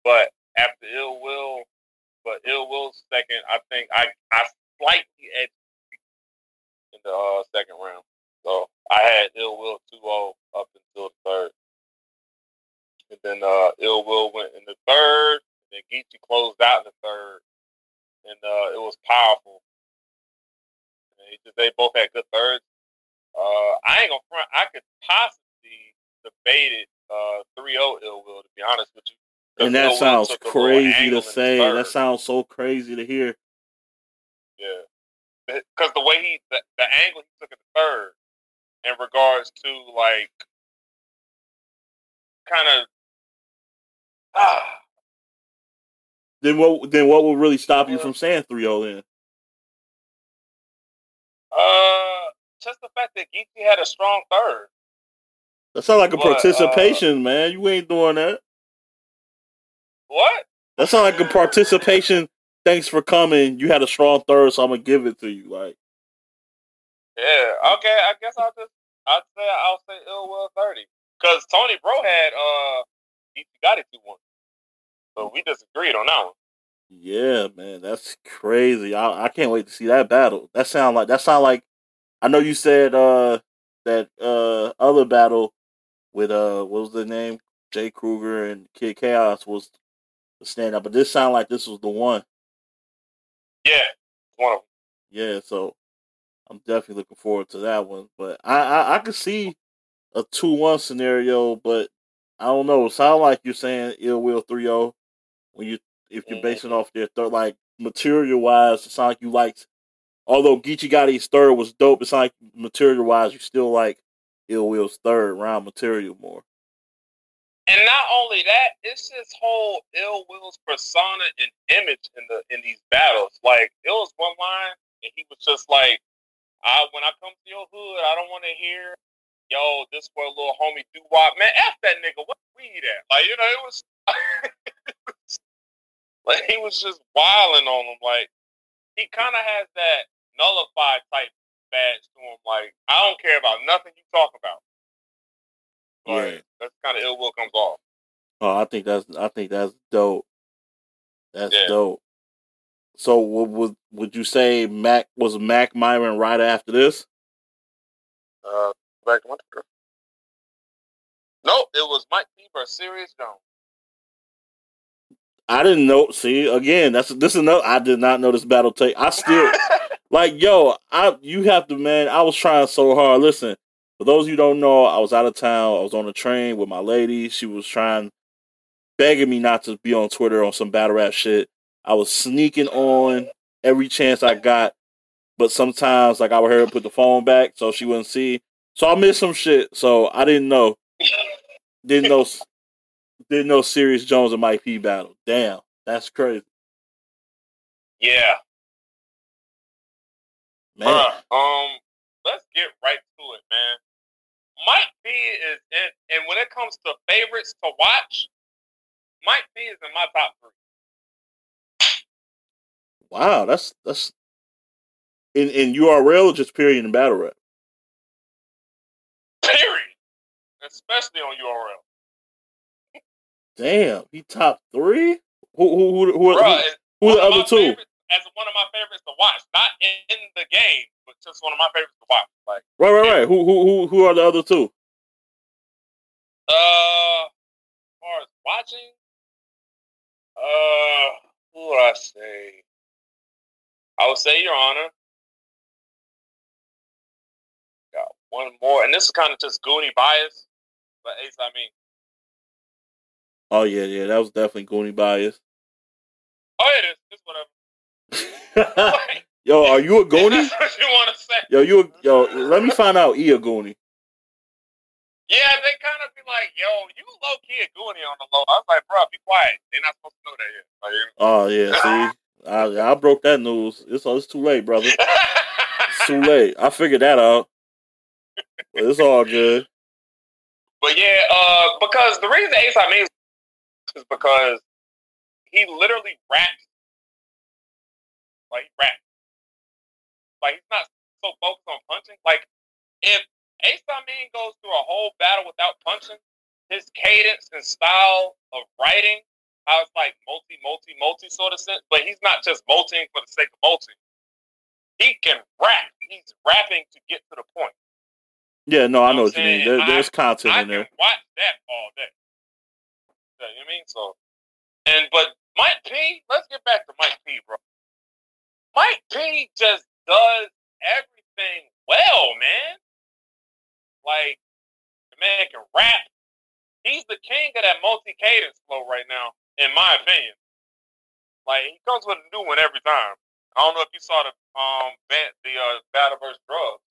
but after Ill Will, but Ill Will's second, I think I I slightly edged in the uh, second round. So I had Ill Will 2-0 up until the third. And then uh, Ill Will went in the third, and then Geechee closed out in the third. And uh, it was powerful they both had good thirds. Uh, I ain't gonna front. I could possibly debate it uh, 3-0 ill will to be honest with you. And that sounds crazy to say. That sounds so crazy to hear. Yeah, because the way he the, the angle he took in the third, in regards to like kind of ah. Then what? Then what will really stop you from saying 3-0 then? Uh, just the fact that Geechee had a strong third. That sounds like a but, participation, uh, man. You ain't doing that. What? That sounds like a participation. Thanks for coming. You had a strong third, so I'm gonna give it to you. Like, yeah, okay. I guess I'll just I'll say I'll say ill will thirty because Tony Bro had uh he got it two one, so we disagreed on that one. Yeah, man, that's crazy. I I can't wait to see that battle. That sound like that sound like I know you said uh that uh other battle with uh what was the name? Jay Kruger and Kid Chaos was the standout, but this sound like this was the one. Yeah, one of them. Yeah, so I'm definitely looking forward to that one. But I I, I could see a two one scenario, but I don't know. It sound like you're saying ill will 3-0 when you if you're Mhm. basing off their third like material wise, it sounds like you liked although Geechee Gotti's third was dope, it's like material wise you still like Ill Will's third round material more. And not only that, it's his whole ill will's persona and image in the in these battles. Like it was one line, and he was just like, "I when I come to your hood, I don't want to hear, yo, this a little homie do wop, man. F that nigga, what weed at? Like you know, it was, like he was just wilding on him. Like he kind of has that nullified type badge to him. Like I don't care about nothing you talk about. Like Yeah. that's kind of ill will comes off. Oh, I think that's I think that's dope. That's Yeah. dope. So would would would you say Mac was Mac Myron right after this? Uh, back one. Nope, it was Mike versus Serius Jones. I didn't know. See, again, that's this is no. I did not know this battle take. I still like, yo, I you have to, man. I was trying so hard. Listen, for those of you who don't know, I was out of town. I was on a train with my lady. She was trying, begging me not to be on Twitter on some battle rap shit. I was sneaking on every chance I got, but sometimes like I would hear her put the phone back so she wouldn't see. So I missed some shit. So I didn't know. Didn't know. Didn't know Serius Jones and Mike P battle. Damn, that's crazy, yeah, man. Bruh, um, let's get right to it, man. Mike P is in, and when it comes to favorites to watch, Mike P is in my top three. Wow, that's that's in in URL or just period in battle rap. Period. Especially on URL. Damn, he top three. Who who who who, Bruh, who, who are the other two? favorites- As one of my favorites to watch, not in, the game, but just one of my favorites to watch. Like, Right, right, right. Who who who who are the other two? Uh, as far as watching, uh, who would I say? I would say Your Honor. Got one more, and this is kind of just Goonie bias, but Ace, I mean, Oh yeah, yeah, that was definitely Goonie bias. oh, yeah, it is. It's whatever. yo, are you a Goonie? That's what you want to say? Yo, you a, yo? Let me find out. E a Goonie. Yeah, they kind of be like, "Yo, you low key a Goonie on the low." I was like, "Bro, be quiet. They're not supposed to know that yet." Like, you Oh yeah, see, I I broke that news. It's it's too late, brother. It's too late. I figured that out. But it's all good. But yeah, uh, because the reason Ace Amin is because he literally raps like he raps. Like he's not so focused on punching. Like if Ace Amin goes through a whole battle without punching, his cadence and style of writing, how it's like multi, multi, multi sort of sense, but he's not just multing for the sake of multing. He can rap. He's rapping to get to the point. Yeah, no, I I'm know what you mean. There, I- there's content I in there. watch that all day. You know what I mean? So, and but Mike P, let's get back to Mike P, bro. Mike P just does everything well, man. Like the man can rap. He's the king of that multi cadence flow right now, in my opinion. Like he comes with a new one every time. I don't know if you saw the um the uh, battle versus drugs.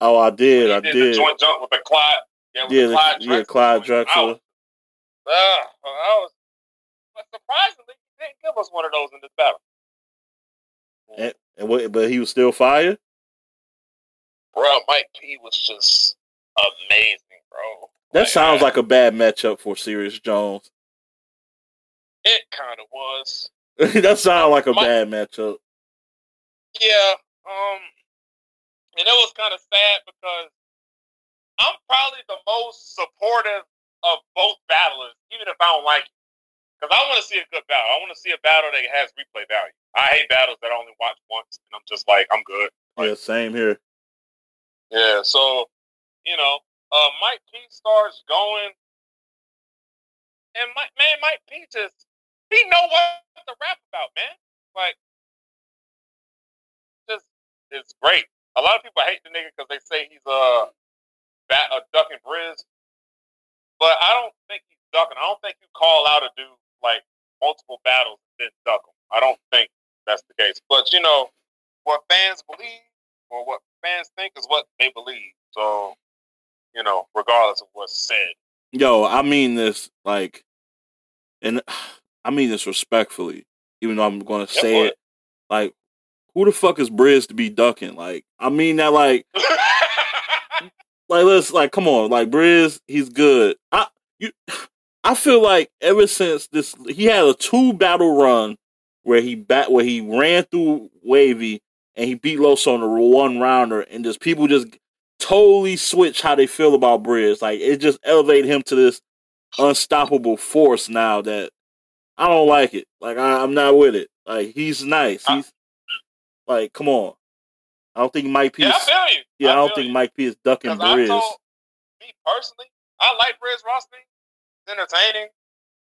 Oh, I did. I did did. the joint jump with the Clyde. Yeah, with Yeah, the the- Clyde yeah, Drexler Clyde joint. I Drexler. was, uh, I was, but surprisingly, he didn't give us one of those in this battle. And, and what, but he was still fired. Bro, Mike P was just amazing, bro. That Like, sounds like a bad matchup for Serius Jones. It kind of was. that sounds like a My- bad matchup. Yeah. Um, and it was kind of sad because I'm probably the most supportive of both battlers, even if I don't like it. Because I want to see a good battle. I want to see a battle that has replay value. I hate battles that I only watch once, and I'm just like, I'm good. Yeah, same here. Yeah. So, you know, uh, Mike P starts going, and Mike, man, Mike P just he know what to rap about, man. Like, just it's great. A lot of people hate the nigga because they say he's a bat a ducking Briz, but I don't think he's ducking. I don't think you call out a dude like multiple battles and then duck. I don't think that's the case. But you know, what fans believe or what fans think is what they believe. So, you know, regardless of what's said. Yo, I mean this like, and I mean this respectfully, even though I'm going to Yeah, say boy. it. Like, who the fuck is Briz to be ducking? Like, I mean that like, like let's like, come on, like Briz, he's good. I you, I feel like ever since this, he had a two battle run where he bat where he ran through Wavy and he beat Los on a one rounder, and just people just totally switch how they feel about Briz. Like it just elevated him to this unstoppable force now that I don't like it. Like I, I'm not with it. Like he's nice. I- He's like, come on. I don't think Mike P. yeah, I feel you. yeah, I don't think you. Mike P is ducking I Briz. me personally, I like Briz Rothstein. Entertaining,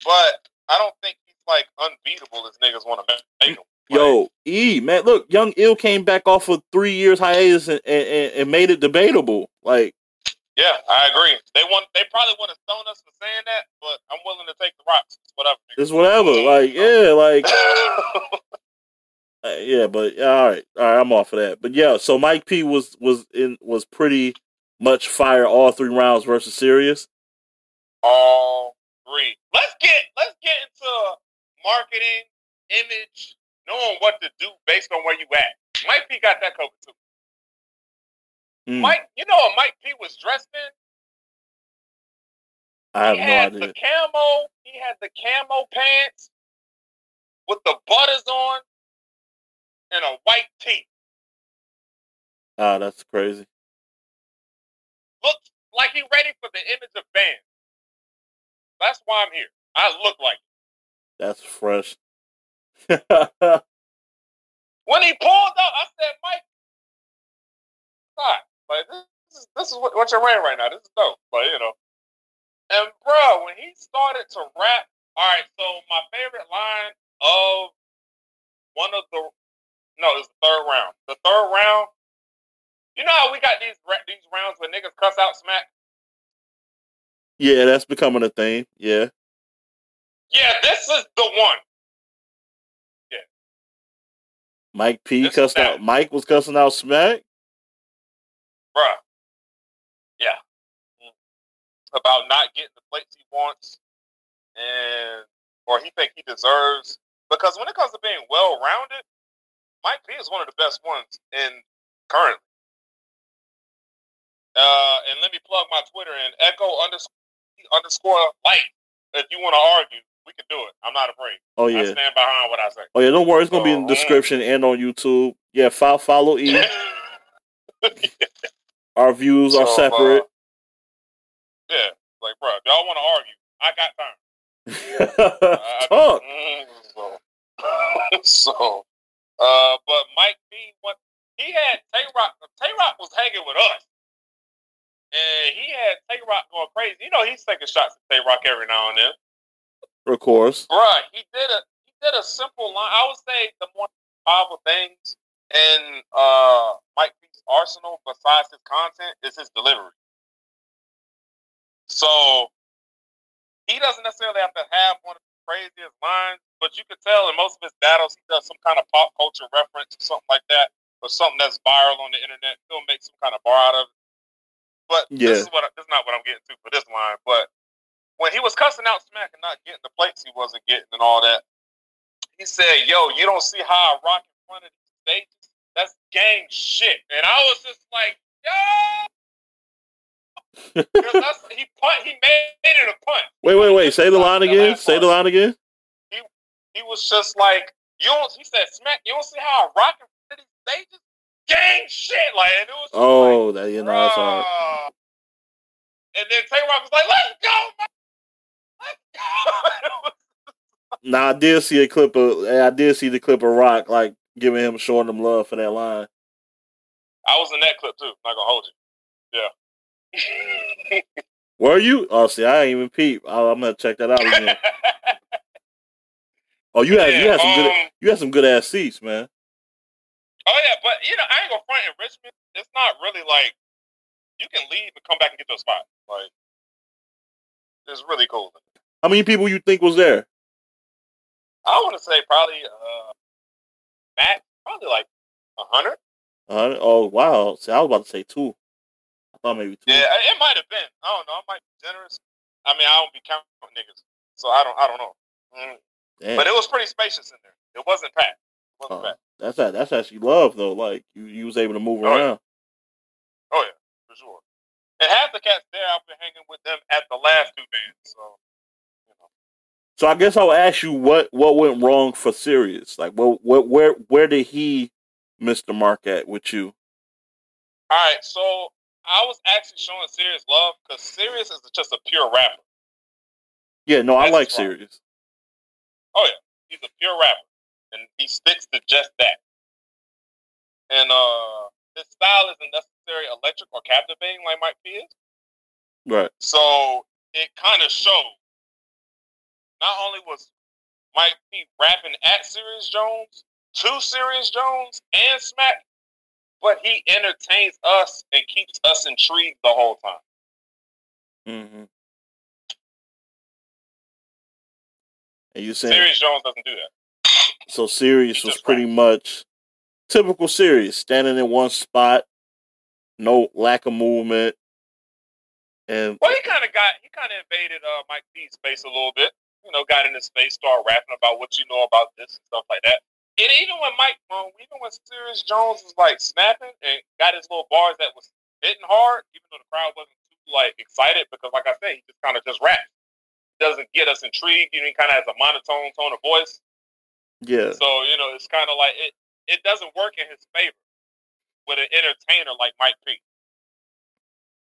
but I don't think he's like unbeatable as niggas want to make him. Like, Yo, E man, look, Young Ill came back off of three years hiatus and, and, and made it debatable. Like, yeah, I agree. They want, they probably want to stone us for saying that, but I'm willing to take the rocks. It's whatever. it's whatever. Like, yeah, like, uh, yeah, but yeah, all right, all right, I'm off of that. But yeah, so Mike P was was in was pretty much fire all three rounds versus Serius. All three. Let's get let's get into marketing, image, knowing what to do based on where you at. Mike P got that covered too. Mm, Mike, you know what Mike P was dressed in? I have he no had idea. the camo. He had the camo pants with the butters on and a white tee. Ah, that's crazy. Looks like he ready for the image of band. That's why I'm here. I look like it. That's fresh. When he pulled up, I said, Mike, God, like this is this is what, what you're wearing right now. This is dope. But you know. And bro, when he started to rap, all right, so my favorite line of one of the no, it's the third round. The third round, you know how we got these these rounds where niggas cuss out smack? Yeah, that's becoming a thing. Yeah. Yeah, this is the one. Yeah. Mike P This cussed out. Mike was cussing out Smack. Bruh. Yeah. About not getting the plates he wants and or he think he deserves. Because when it comes to being well rounded, Mike P is one of the best ones in currently. Uh, and let me plug my Twitter and echo underscore underscore light. If you want to argue, we can do it. I'm not afraid. Oh I yeah. stand behind what I say. Oh yeah. Don't worry. It's gonna be in Oh, the mm. description and on YouTube. Yeah. Follow follow E. Our views are So, uh, separate. yeah, like bro, if y'all want to argue, I got time. I- Talk. Mm, So, so, uh, but Mike P, what he had Tay Roc. Tay Roc was hanging with us, and he had Tay Roc going crazy. You know, he's taking shots at Tay Roc every now and then. Of course. right? he did a he did a simple line. I would say the more powerful things in uh Mike P's arsenal besides his content is his delivery. So he doesn't necessarily have to have one of the craziest lines, but you could tell in most of his battles he does some kind of pop culture reference or something like that, or something that's viral on the internet. He'll make some kind of bar out of it. But Yeah. this is what this is not what I'm getting to for this line. But when he was cussing out Smack and not getting the plates he wasn't getting and all that, he said, "Yo, you don't see how I rock in front of these stages? That's gang shit." And I was just like, "Yo." that's, he punt. He made it a punt. Wait, wait, wait. Say the line again. Say the line again. He he was just like, you don't. He said, "Smack, you don't see how I rock in front of these stages, gang shit." Like, and it was. Oh, like, that you know that's hard. And then Tay Roc was like, "Let's go, man. Let's go." Now I did see a clip of I did see the clip of Rock like giving him showing him love for that line. I was in that clip too. Not gonna hold you. Yeah. Were you? Oh, see, I ain't even peep. I, I'm gonna check that out again. Oh, you had you had some good um, you had some good ass seats, man. Oh yeah, but you know, I ain't gonna front in Richmond. It's not really like you can leave and come back and get your spot. Like it's really cool. How many people you think was there? I want to say probably uh, Matt, probably like a hundred. Uh, oh wow! See, I was about to say two. I thought maybe two. Yeah, it might have been. I don't know. I might be generous. I mean, I don't be counting niggas, so I don't. I don't know. Mm. But it was pretty spacious in there. It wasn't packed. Packed. Oh, that's that. That's actually love though. Like you, you was able to move Oh, yeah. around. Oh yeah, for sure. And half the cats there, I've been hanging with them at the last two bands. So, you know. So I guess I'll ask you what what went wrong for Serius. Like, what what where where did he miss the mark at with you? All right, so I was actually showing Serius love because Serius is just a pure rapper. Yeah, no, I like. Sirius. Oh yeah, he's a pure rapper, and he sticks to just that. And uh, his style isn't necessarily electric or captivating like Mike P is. Right. So it kind of showed. Not only was Mike P rapping at Serius Jones, to Serius Jones and Smack, but he entertains us and keeps us intrigued the whole time. Mm-hmm. And you saying Serius Jones doesn't do that. So? Serius was pretty much typical Serius, standing in one spot, no lack of movement, and Well, he kind of got he kind of invaded uh, Mike P's space a little bit. You know, got in his space, started rapping about what you know about this and stuff like that. And even when Mike, um, even when Serius Jones was like snapping and got his little bars that was hitting hard, even though the crowd wasn't too like excited because, like I said, he just kind of just raps. Doesn't get us intrigued. You know, he kind of has a monotone tone of voice. Yeah, So you know, it's kind of like it. It doesn't work in his favor with an entertainer like Mike P.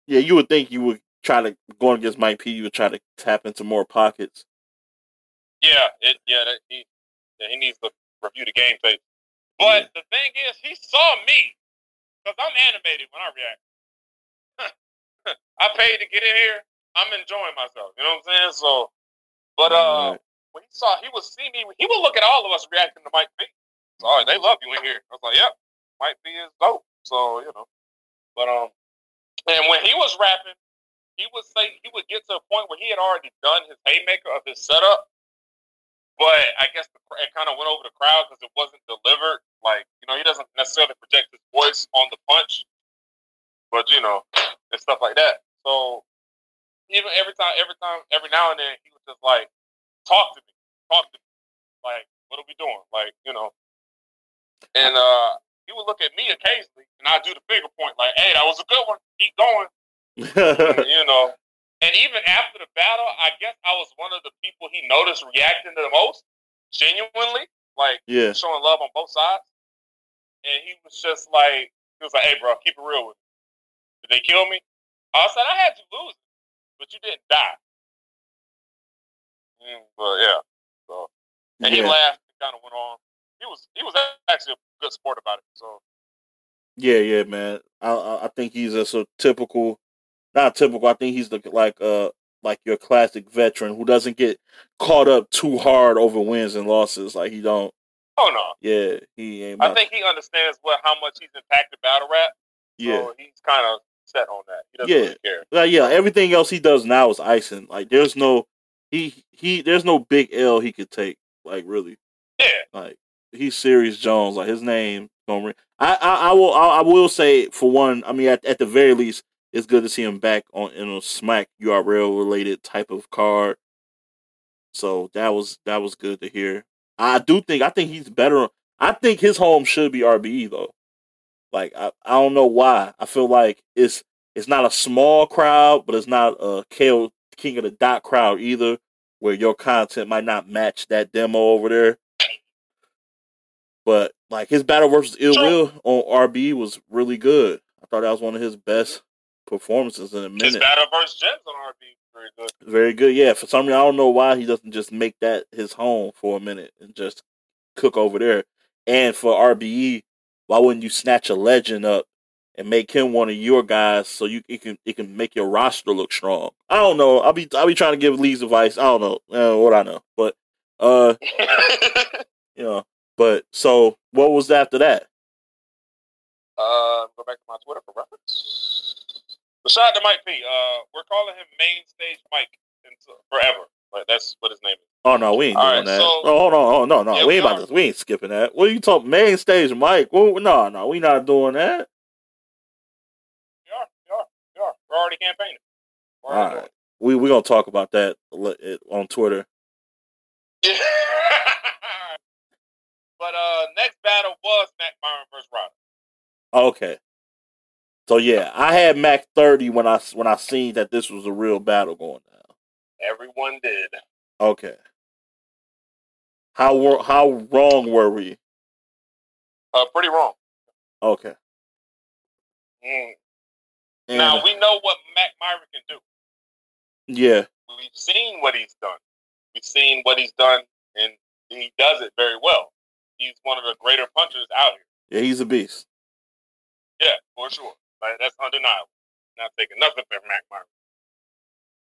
yeah. You would think you would try to go against Mike P. You would try to tap into more pockets. Yeah, it yeah, that, he yeah, he needs to review the game tape. But the thing is, he saw me because I'm animated when I react. I paid to get in here. I'm enjoying myself. You know what I'm saying? So, but uh, Right. When he saw, he would see me. He would look at all of us reacting to Mike P. So, all right, they love you in here. I was like, yep, Mike P is dope. So you know, but um, and when he was rapping, he would say he would get to a point where he had already done his haymaker of his setup, but I guess the, it kind of went over the crowd because it wasn't delivered. Like you know, he doesn't necessarily project his voice on the punch, but you know, and stuff like that. So even every time, every time, every now and then, he was just like, "Talk to me, talk to me." Like, what are we doing? Like, you know, and uh, he would look at me occasionally, and I do the finger point, like, "Hey, that was a good one. Keep going." you know. And even after the battle, I guess I was one of the people he noticed reacting to the most, genuinely, like yeah, showing love on both sides. And he was just like, he was like, "Hey, bro, keep it real with me. Did they kill me?" I said, "I had you lose, but you didn't die." But yeah, so and he laughed and kind of went on. He was he was actually a good sport about it. So yeah, yeah, man. I I think he's just a typical, not typical. I think he's the like uh like your classic veteran who doesn't get caught up too hard over wins and losses. Like he don't. oh no, Yeah, he ain't. I think he understands what how much he's impacted battle rap. yeah. So he's kind of set on that. He doesn't Yeah. really care. Like, yeah, everything else he does now is icing. Like there's no he he there's no big L he could take. Like really, Yeah. like he's Serius Jones. Like his name. I I, I will I, I will say for one. I mean at, at the very least, it's good to see him back on in a Smack URL related type of card. So that was that was good to hear. I do think I think he's better. I think his home should be RBE though. Like I, I don't know why. I feel like it's it's not a small crowd, but it's not a KO King of the Dot crowd either. where your content might not match that demo over there. But like his battle versus Ill Will on RB was really good. I thought that was one of his best performances in a minute. His battle versus Jens on RB very good. Very good, yeah. For some reason, I don't know why he doesn't just make that his home for a minute and just cook over there. And for RBE, why wouldn't you snatch a legend up and make him one of your guys so you it can it can make your roster look strong? I don't know. I'll be I'll be trying to give Lee's advice. I don't know uh, what I know, but uh, you know. But so what was after that? Uh, go back to my Twitter for reference. Besides to Mike P, uh, we're calling him main stage Mike forever. Like that's what his name is. Oh no, we ain't All doing right, that. So, oh, hold on, oh no, no, yeah, we ain't about this. We ain't skipping that. What are you talking? Main stage, Mike? Well, no, no, we not doing that. We are, we are, we are. We're already campaigning. We're All right, we we gonna talk about that on Twitter. Yeah. but uh, next battle was Mac Myron versus Ryder. Okay. So yeah, I had Mac thirty when I when I seen that this was a real battle going down. Everyone did. Okay. How how wrong were we? Uh, pretty wrong. Okay. Mm. Now we know what Mac Myron can do. Yeah. We've seen what he's done. We've seen what he's done, and he does it very well. He's one of the greater punchers out here. Yeah, he's a beast. Yeah, for sure. Like, that's undeniable. Not taking nothing from Mac Myron.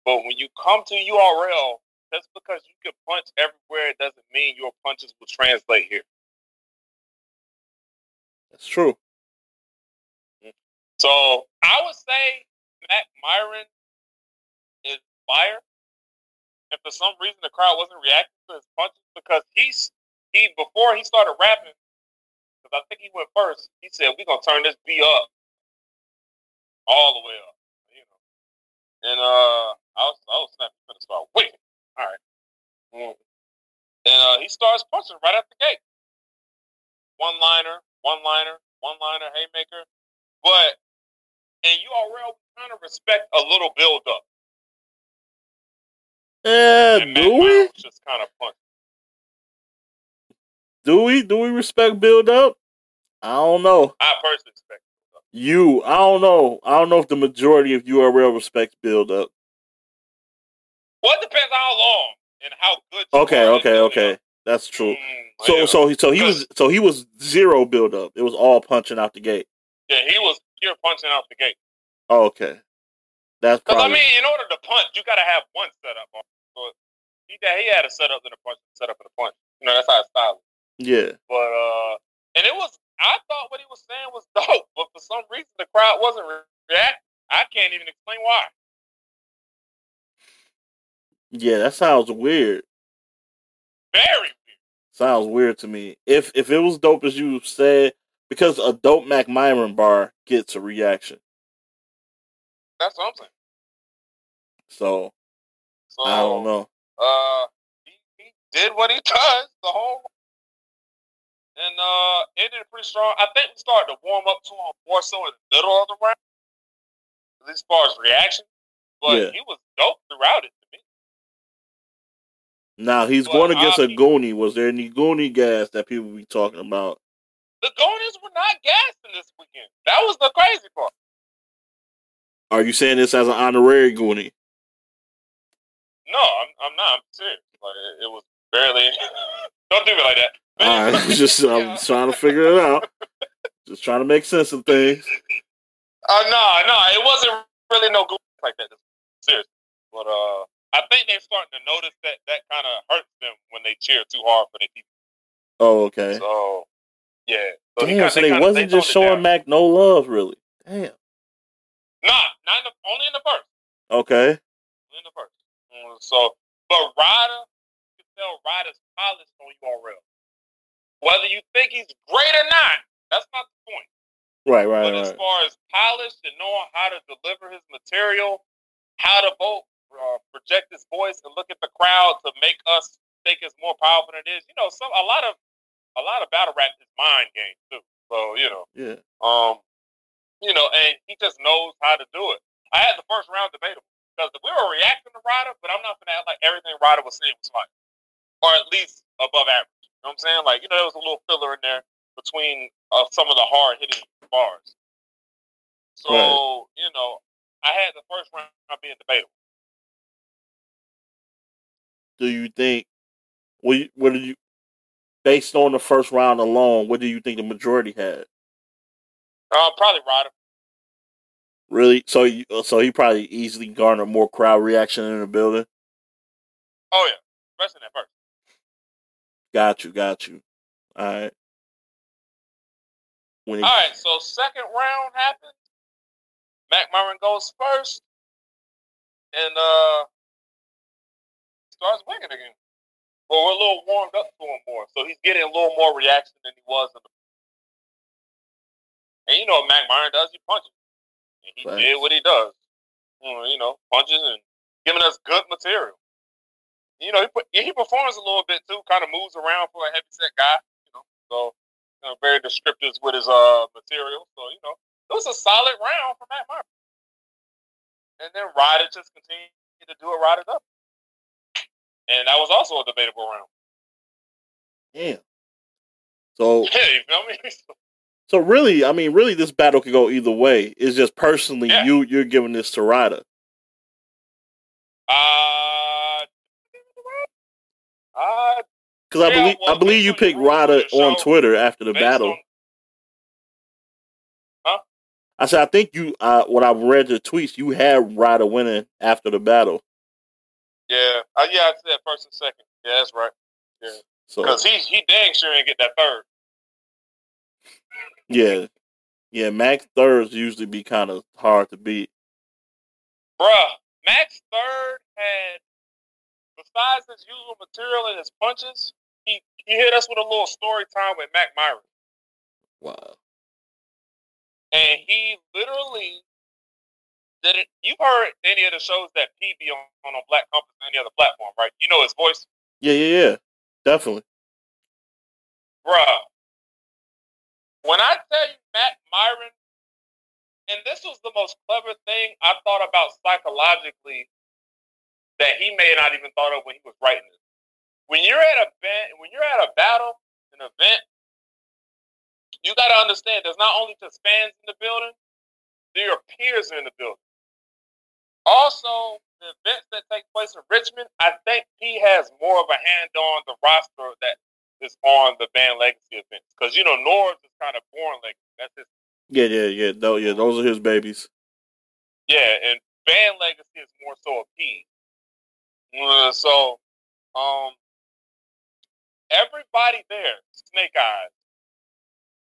But when you come to URL just because you can punch everywhere it doesn't mean your punches will translate here. That's true. So I would say Mac Myron is fire. And for some reason the crowd wasn't reacting to his punches because he's he before he started rapping, because I think he went first, he said, We're gonna turn this B up. All the way up. You know. And uh I was I was gonna start waiting. All right. Mm. And uh, he starts punching right at the gate. One liner, one liner, one liner, haymaker. But in URL, kind of respect a little build up. Yeah, do we? Just kind of punch. Do we? Do we respect build up? I don't know. I personally respect You, I don't know. I don't know if the majority of URL respects build up. Well, it depends how long and how good. okay, okay, okay. That's true. Mm, so, yeah. so, so he was, so he was zero build up. It was all punching out the gate. Yeah, he was pure punching out the gate. Oh, okay. That's because I mean, in order to punch, you got to have one setup. On. So he he had a setup and a punch, setup and a punch. You know, that's how it's style. Yeah. But uh, and it was. I thought what he was saying was dope, but for some reason the crowd wasn't reacting. I can't even explain why. Yeah, that sounds weird. Very weird. Sounds weird to me. If if it was dope as you said, because a dope Mac Myron bar gets a reaction. That's what I'm saying. So, so I don't know. Uh, he, he did what he does the whole, and uh, ended pretty strong. I think we started to warm up to him more so in the middle of the round, as far as reaction. But yeah. he was dope throughout it. To me. Now he's going against a Goonie. Was there any Goonie gas that people be talking about? The Goonies were not gassing this weekend. That was the crazy part. Are you saying this as an honorary Goonie? No, I'm, I'm not. I'm serious. Like, it, it was barely. Don't do me like that. All right, just I'm trying to figure it out. Just trying to make sense of things. Uh, no, no, it wasn't really no Goonies like that. Seriously, but uh, I think they're starting to notice that that kind of hurts them when they cheer too hard for their people. Oh, okay. So, yeah. So Damn, so they, they wasn't just showing Mac no love, really. Damn. Nah, not in the, only in the first. Okay. Only in the first. Mm, so, but Ryder, you can tell Ryder's polished on URL. Whether you think he's great or not, that's not the point. Right, right, but right. as far as polished and knowing how to deliver his material, how to both uh, project his voice and look at the crowd to make us think it's more powerful than it is. You know, some a lot of a lot of battle rap is mind games too. So you know, yeah. Um, you know, and he just knows how to do it. I had the first round debatable. because we were reacting to Ryder, but I'm not gonna act like everything Ryder was saying was fire, or at least above average. You know what I'm saying? Like you know, there was a little filler in there between uh, some of the hard hitting bars. So right. you know, I had the first round being debatable. Do you think? What, what did you, based on the first round alone, what do you think the majority had? Uh, probably Ryder. Really? So, you, so he probably easily garnered more crowd reaction in the building. Oh yeah, especially that first. Got you, got you. All right. When he... All right, so second round happened. Mac Myron goes first, and uh starts winning again. Well, we're a little warmed up to him more, so he's getting a little more reaction than he was in the. And you know what Mac Myron does? He punches. And he right. did what he does. You know, punches and giving us good material. You know, he put, he performs a little bit too. Kind of moves around for a heavy set guy. You know, so you know, very descriptive with his uh material. So you know, it was a solid round for Mac Myron. And then Ryder just continued to do what Ryder does and that was also a debatable round. Yeah. So yeah, you feel me? so really, I mean, really, this battle could go either way. It's just personally, yeah. you you're giving this to Ryder. Uh, uh, because I believe well, I believe you picked Ryder on Twitter after the battle. On, huh? I said I think you. Uh, when I read the tweets, you had Ryder winning after the battle. Yeah, uh, yeah, I said first and second. Yeah, that's right. Yeah, because so, he he dang sure ain't get that third. Yeah, yeah. Max thirds usually be kind of hard to beat. Bruh, Max third had besides his usual material and his punches, he he hit us with a little story time with Mac Myron. Wow. And he literally did it? You've heard any of the shows that P be on on Black Compass or any other platform, right? You know his voice. Yeah, yeah, yeah, definitely. Bruh, when I tell you Mac Myron, and this was the most clever thing I thought about psychologically that he may not even thought of when he was writing this. When you're at a event, when you're at a battle, an event, you got to understand there's not only just fans in the building, there are peers in the building. Also, the events that take place in Richmond, I think he has more of a hand on the roster that is on the banned legacy events. Because you know, Norris is kind of born legacy. That's his. Yeah, yeah, yeah. No, yeah, those are his babies. Yeah, and banned legacy is more so a P. Uh, so, um, everybody there, Snake Eyes,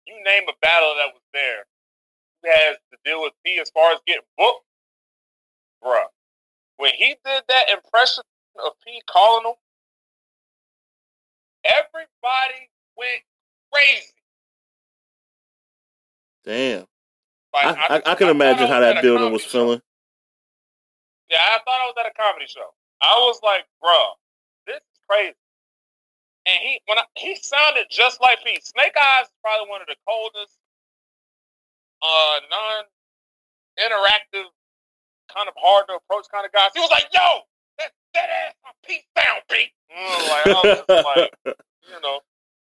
you name a battle that was there, has to deal with P as far as getting booked bruh. When he did that impression of P calling him, everybody went crazy. Damn. Like, I, I, I, can I imagine how that building was feeling. Yeah, I thought I was at a comedy show. I was like, bro, this is crazy. And he when I, he sounded just like P. Snake Eyes is probably one of the coldest, uh, non-interactive kind of hard to approach kind of guys. He was like, "Yo, that that ass my Pete down, Pete." Mm, like, I was like, you know,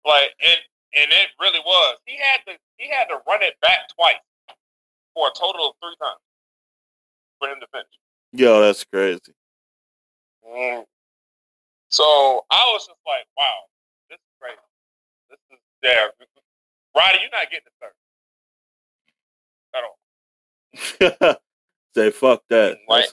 like, and and it really was. He had to he had to run it back twice for a total of three times for him to finish. Yo, that's crazy. Mm. So I was just like, wow, this is crazy. This is there. Roddy, you're not getting the third at all. Say fuck that. Right.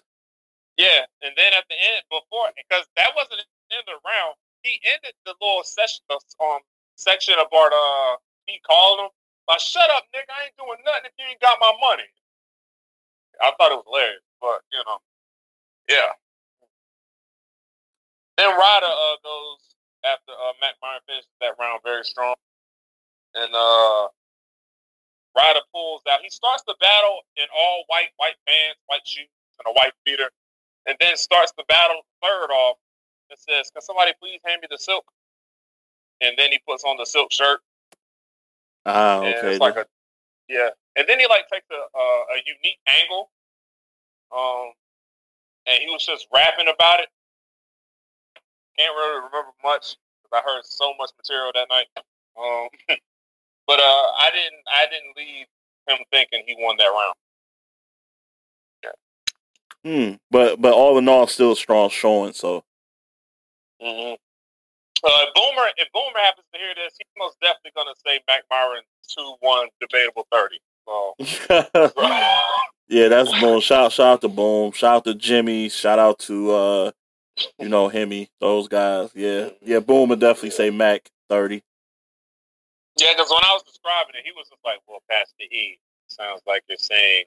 Yeah, and then at the end, before because that wasn't the end of the round, he ended the little session, um, section about uh, he called him, like, "Shut up, nigga! I ain't doing nothing if you ain't got my money." I thought it was hilarious, but you know, yeah. Then Ryder uh, goes after uh, Mac Myron finishes that round very strong, and uh, Ryder pulls out. He starts the battle in all white, white pants, white shoes, and a white beater, and then starts the battle third off and says, "Can somebody please hand me the silk?" And then he puts on the silk shirt. Ah, okay. it's like a yeah, and then he like takes a uh, a unique angle. Um, and he was just rapping about it. Can't really remember much because I heard so much material that night. Um, but uh, I didn't I didn't leave him thinking he won that round. Yeah. Hmm. But but all in all, still a strong showing. So. Mm-hmm. Uh, Boomer, if Boomer happens to hear this, he's most definitely going to say Mac Myron two one debatable thirty. So. yeah, that's Boom. Shout shout out to Boom. Shout out to Jimmy. Shout out to uh, you know Hemi. Those guys. Yeah, yeah. Boom would definitely say Mac thirty. Yeah, because when I was describing it, he was just like, "Well, Pastor E sounds like you're saying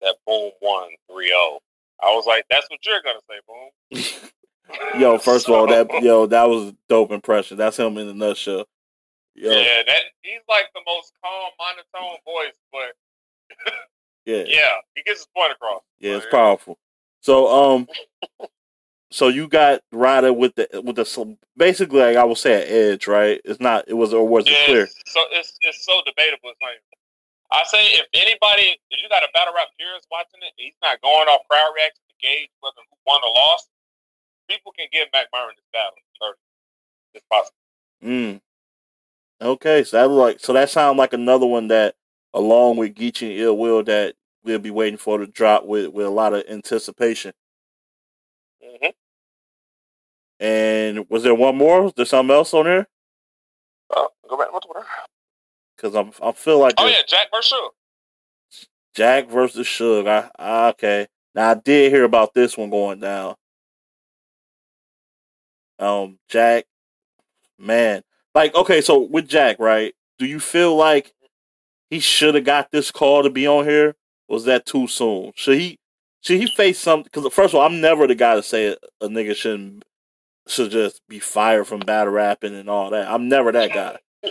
that Boom won 3-0. I was like, "That's what you're gonna say, Boom." yo, first of all, that yo, that was a dope impression. That's him in a nutshell. Yo. Yeah, that he's like the most calm, monotone voice, but yeah, yeah, he gets his point across. Yeah, it's powerful. So, um, so you got Ryder with the with the basically, like I would say, an edge, right? It's not. It was or was it clear? So it's it's so debatable. It's not. I say if anybody, if you got a battle rap purist watching it, he's not going off crowd reaction to gauge whether who won or lost people can give Mac Myron this battle. Thirty, it's possible. Mm. Okay, so that like so that sounds like another one that, along with Geechi and Ill Will, that we'll be waiting for to drop with with a lot of anticipation. And was there one more? Was there something else on there? Uh, go back. What's what? Because I'm I feel like oh yeah, Jack versus Suge. Jack versus Suge. I, I okay. Now I did hear about this one going down. Um, Jack, man, like okay, so with Jack, right? Do you feel like he should have got this call to be on here? Was that too soon? Should he? Should he face something? Because first of all, I'm never the guy to say a, a nigga shouldn't should just be fired from battle rapping and all that. I'm never that guy.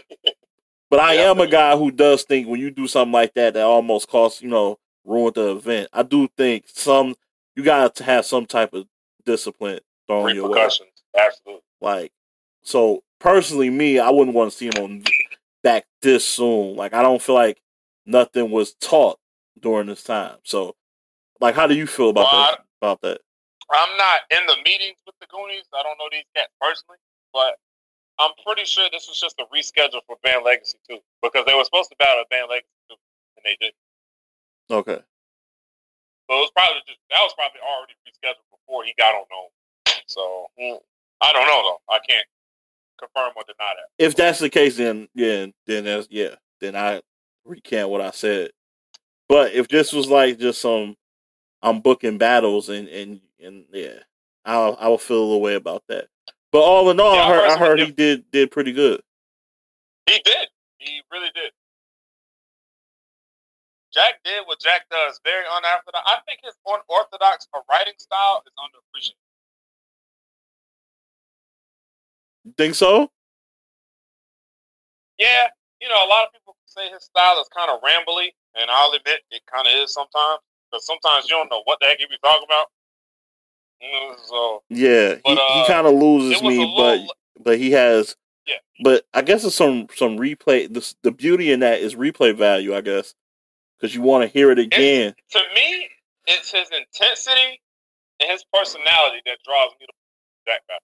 But I am a guy who does think when you do something like that that almost costs, you know, ruin the event. I do think some you got to have some type of discipline thrown your way. Absolutely. Like, so personally, me, I wouldn't want to see him on back this soon. Like, I don't feel like nothing was taught during this time. So, like, how do you feel about well, that? I, about that? I'm not in the meetings with the Goonies. I don't know these cats personally, but I'm pretty sure this was just a reschedule for Banned Legacy too, because they were supposed to battle Banned Legacy too, and they didn't. Okay. So it was probably just that was probably already rescheduled before he got on home. So mm. I don't know though. I can't confirm or deny that. If that's the case, then yeah, then that's yeah, then I recant what I said. But if this was like just some, I'm booking battles and and and yeah, I'll I will feel a little way about that. But all in all, yeah, I heard I heard he did did pretty good. He did. He really did. Jack did what Jack does, very unorthodox. I think his unorthodox writing style is underappreciated. Think so? Yeah, you know, a lot of people say his style is kind of rambly, and I'll admit it kind of is sometimes. Because sometimes you don't know what the heck he be talking about. So yeah, but, he, uh, he kind of loses me, little, but but he has. Yeah. But I guess it's some some replay. The the beauty in that is replay value, I guess, because you want to hear it again. It's, to me, it's his intensity and his personality that draws me to Jack Battle.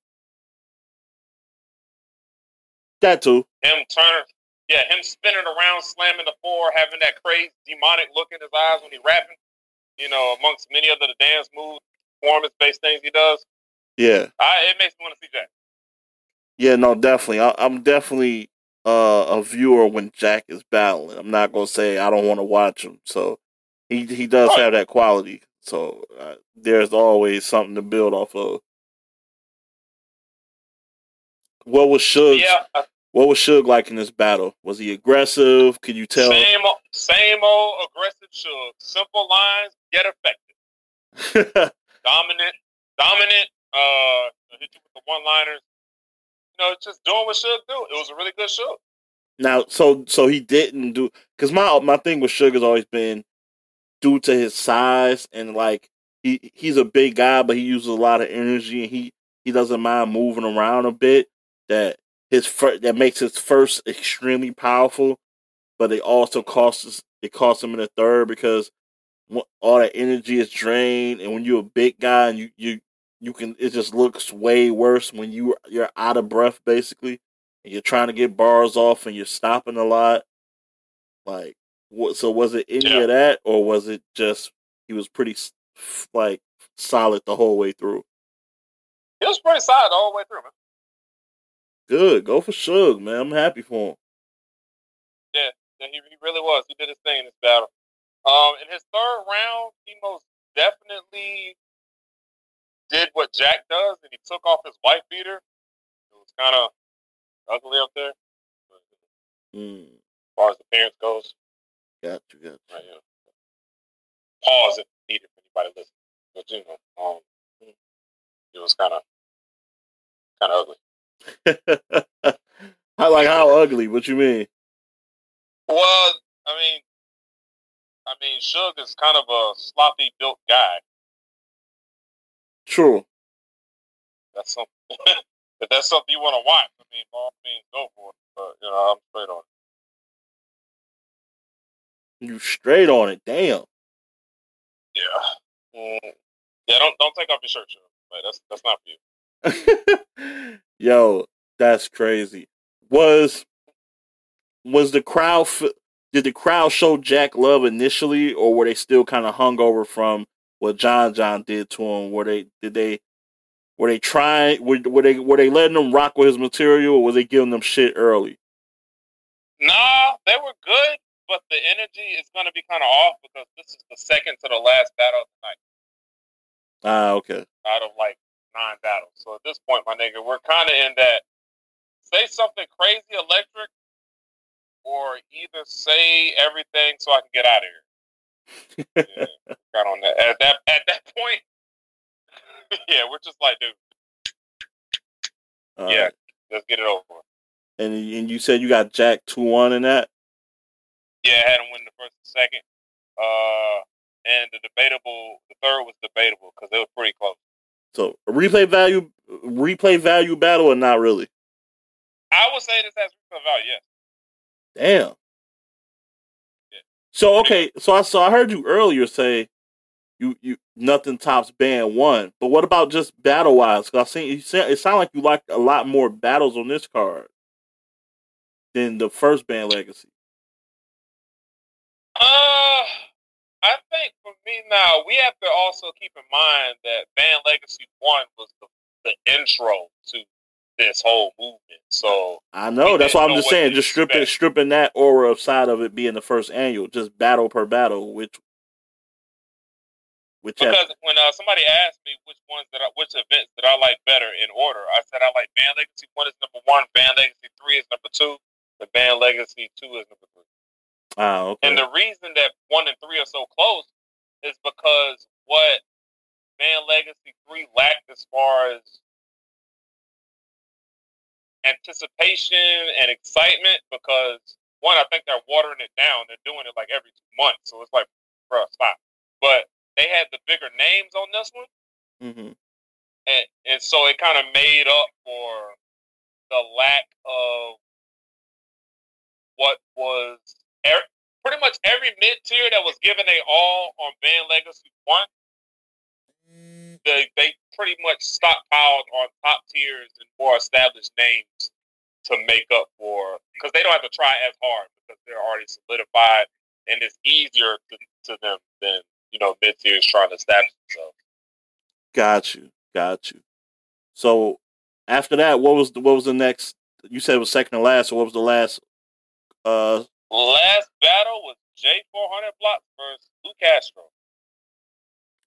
That too. Him turning, yeah, him spinning around, slamming the floor, having that crazy demonic look in his eyes when he rapping. You know, amongst many other the dance moves, performance based things he does. Yeah, I, it makes me want to see Jack. Yeah, no, definitely. I, am definitely uh, a viewer when Jack is battling. I'm not gonna say I don't want to watch him. So he he does have that quality. So uh, there's always something to build off of. What was Suge? Yeah. What was Suge like in this battle? Was he aggressive? Could you tell? Same, same old aggressive Suge. Simple lines, get effective. dominant, dominant. Uh, hit you with the one-liners. You know, just doing what Suge do. It was a really good show. Now, so so he didn't do because my my thing with Suge has always been due to his size and like he he's a big guy, but he uses a lot of energy and he he doesn't mind moving around a bit that his fir- that makes his first extremely powerful, but it also costs it costs him in the third because all that energy is drained, and when you're a big guy and you you you can it just looks way worse when you you're out of breath basically, and you're trying to get bars off and you're stopping a lot. Like, what? So was it any yeah. of that, or was it just he was pretty like solid the whole way through? He was pretty solid all the whole way through, man. Good, go for Suge, man. I'm happy for him. Yeah, yeah he, he really was. He did his thing in this battle. Um, in his third round, he most definitely did what Jack does, and he took off his white beater. It was kind of ugly up there. Mm. As far as the parents goes. Got you, got you. Right, yeah. Pause if needed for anybody listening. But you know, um, it was kind of kind of ugly. how like how ugly? What you mean? Well, I mean, I mean, Suge is kind of a sloppy built guy. True. That's something. if that's something you want to watch, I mean, all means go for it. But you know, I'm straight on it. You straight on it, damn. Yeah. Mm. Yeah. Don't don't take off your shirt, Suge. Like, that's that's not for you. Yo, that's crazy. Was was the crowd did the crowd show Jack love initially, or were they still kind of hung over from what John John did to him? Were they did they were they trying were, were they were they letting him rock with his material, or were they giving them shit early? Nah, they were good, but the energy is going to be kind of off because this is the second to the last battle of the night. Ah, okay. Out of like nine battles, so at this point, my nigga, we're kind of in that. Say something crazy electric or either say everything so I can get out of here. yeah, got on that. At that at that point, yeah, we're just like, dude. Yeah, let's get it over. And and you said you got Jack two one in that. Yeah, I had him win the first and second. Uh, and the debatable, the third was debatable because it was pretty close. So replay value, replay value battle, or not really? I would say this has replay value. Yes. Damn. So okay, so I so I heard you earlier say you you nothing tops banned one, but what about just battle wise? Because I seen you said it sounded like you like a lot more battles on this card than the first banned legacy. Uh, I think for me now we have to also keep in mind that banned legacy one was the the intro to this whole movement. So I know that's why I'm just saying, just stripping expect. stripping that aura side of it being the first annual, just battle per battle, which which because has, when uh, somebody asked me which ones that I, which events that I like better in order, I said I like Banned Legacy one is number one, Banned Legacy three is number two, the Banned Legacy two is number three. Ah, okay. And the reason that one and three are so close is because what Band Legacy three lacked as far as anticipation and excitement because one, I think they're watering it down. They're doing it like every two months, so it's like, bro, stop. But they had the bigger names on this one, mm-hmm. and and so it kind of made up for the lack of what was er- pretty much every mid tier that was given a all on Banned Legacy One they, they pretty much stockpiled on top tiers and more established names to make up for because they don't have to try as hard because they're already solidified and it's easier to, to them than you know mid tiers trying to establish themselves. Got you, got you. So after that, what was the, what was the next? You said it was second to last. So what was the last? Uh, last battle was J four hundred block versus Lou Castro.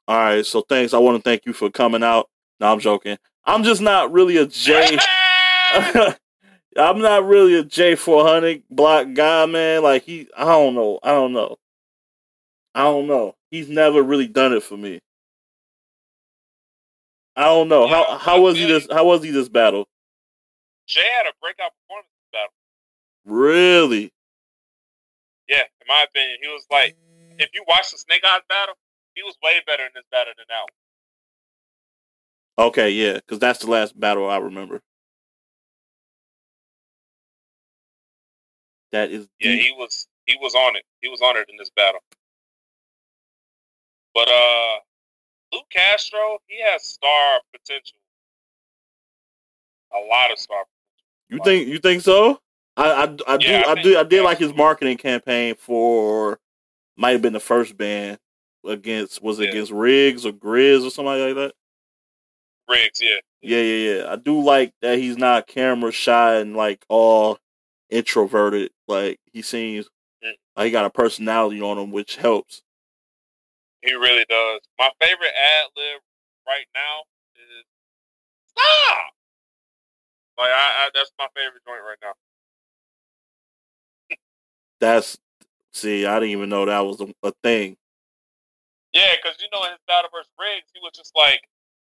All right, so thanks. I want to thank you for coming out. No, I'm joking. I'm just not really a J. I'm not really a J400 block guy, man. Like he, I don't know. I don't know. I don't know. He's never really done it for me. I don't know yeah, how how was he this how was he this battle? Jay had a breakout performance this battle. Really? Yeah, in my opinion, he was like, if you watch the Snake Eyes battle, he was way better in this battle than that one. Okay, yeah, because that's the last battle I remember. That is yeah. Deep. He was he was on it. He was on it in this battle. But uh, Luke Castro, he has star potential. A lot of star. Potential. You think you think so? I I, I do I I, do I did like his marketing campaign for might have been the first banned against was it Yeah. against Riggs or Grizz or somebody like that. Riggs, yeah. Yeah, yeah, yeah. I do like that he's not camera shy and like all introverted. Like he seems Mm. like he got a personality on him, which helps. He really does. My favorite ad lib right now is stop. Like I, I that's my favorite joint right now. That's see, I didn't even know that was a, a thing. Yeah, because you know in his battle versus Briggs, he was just like,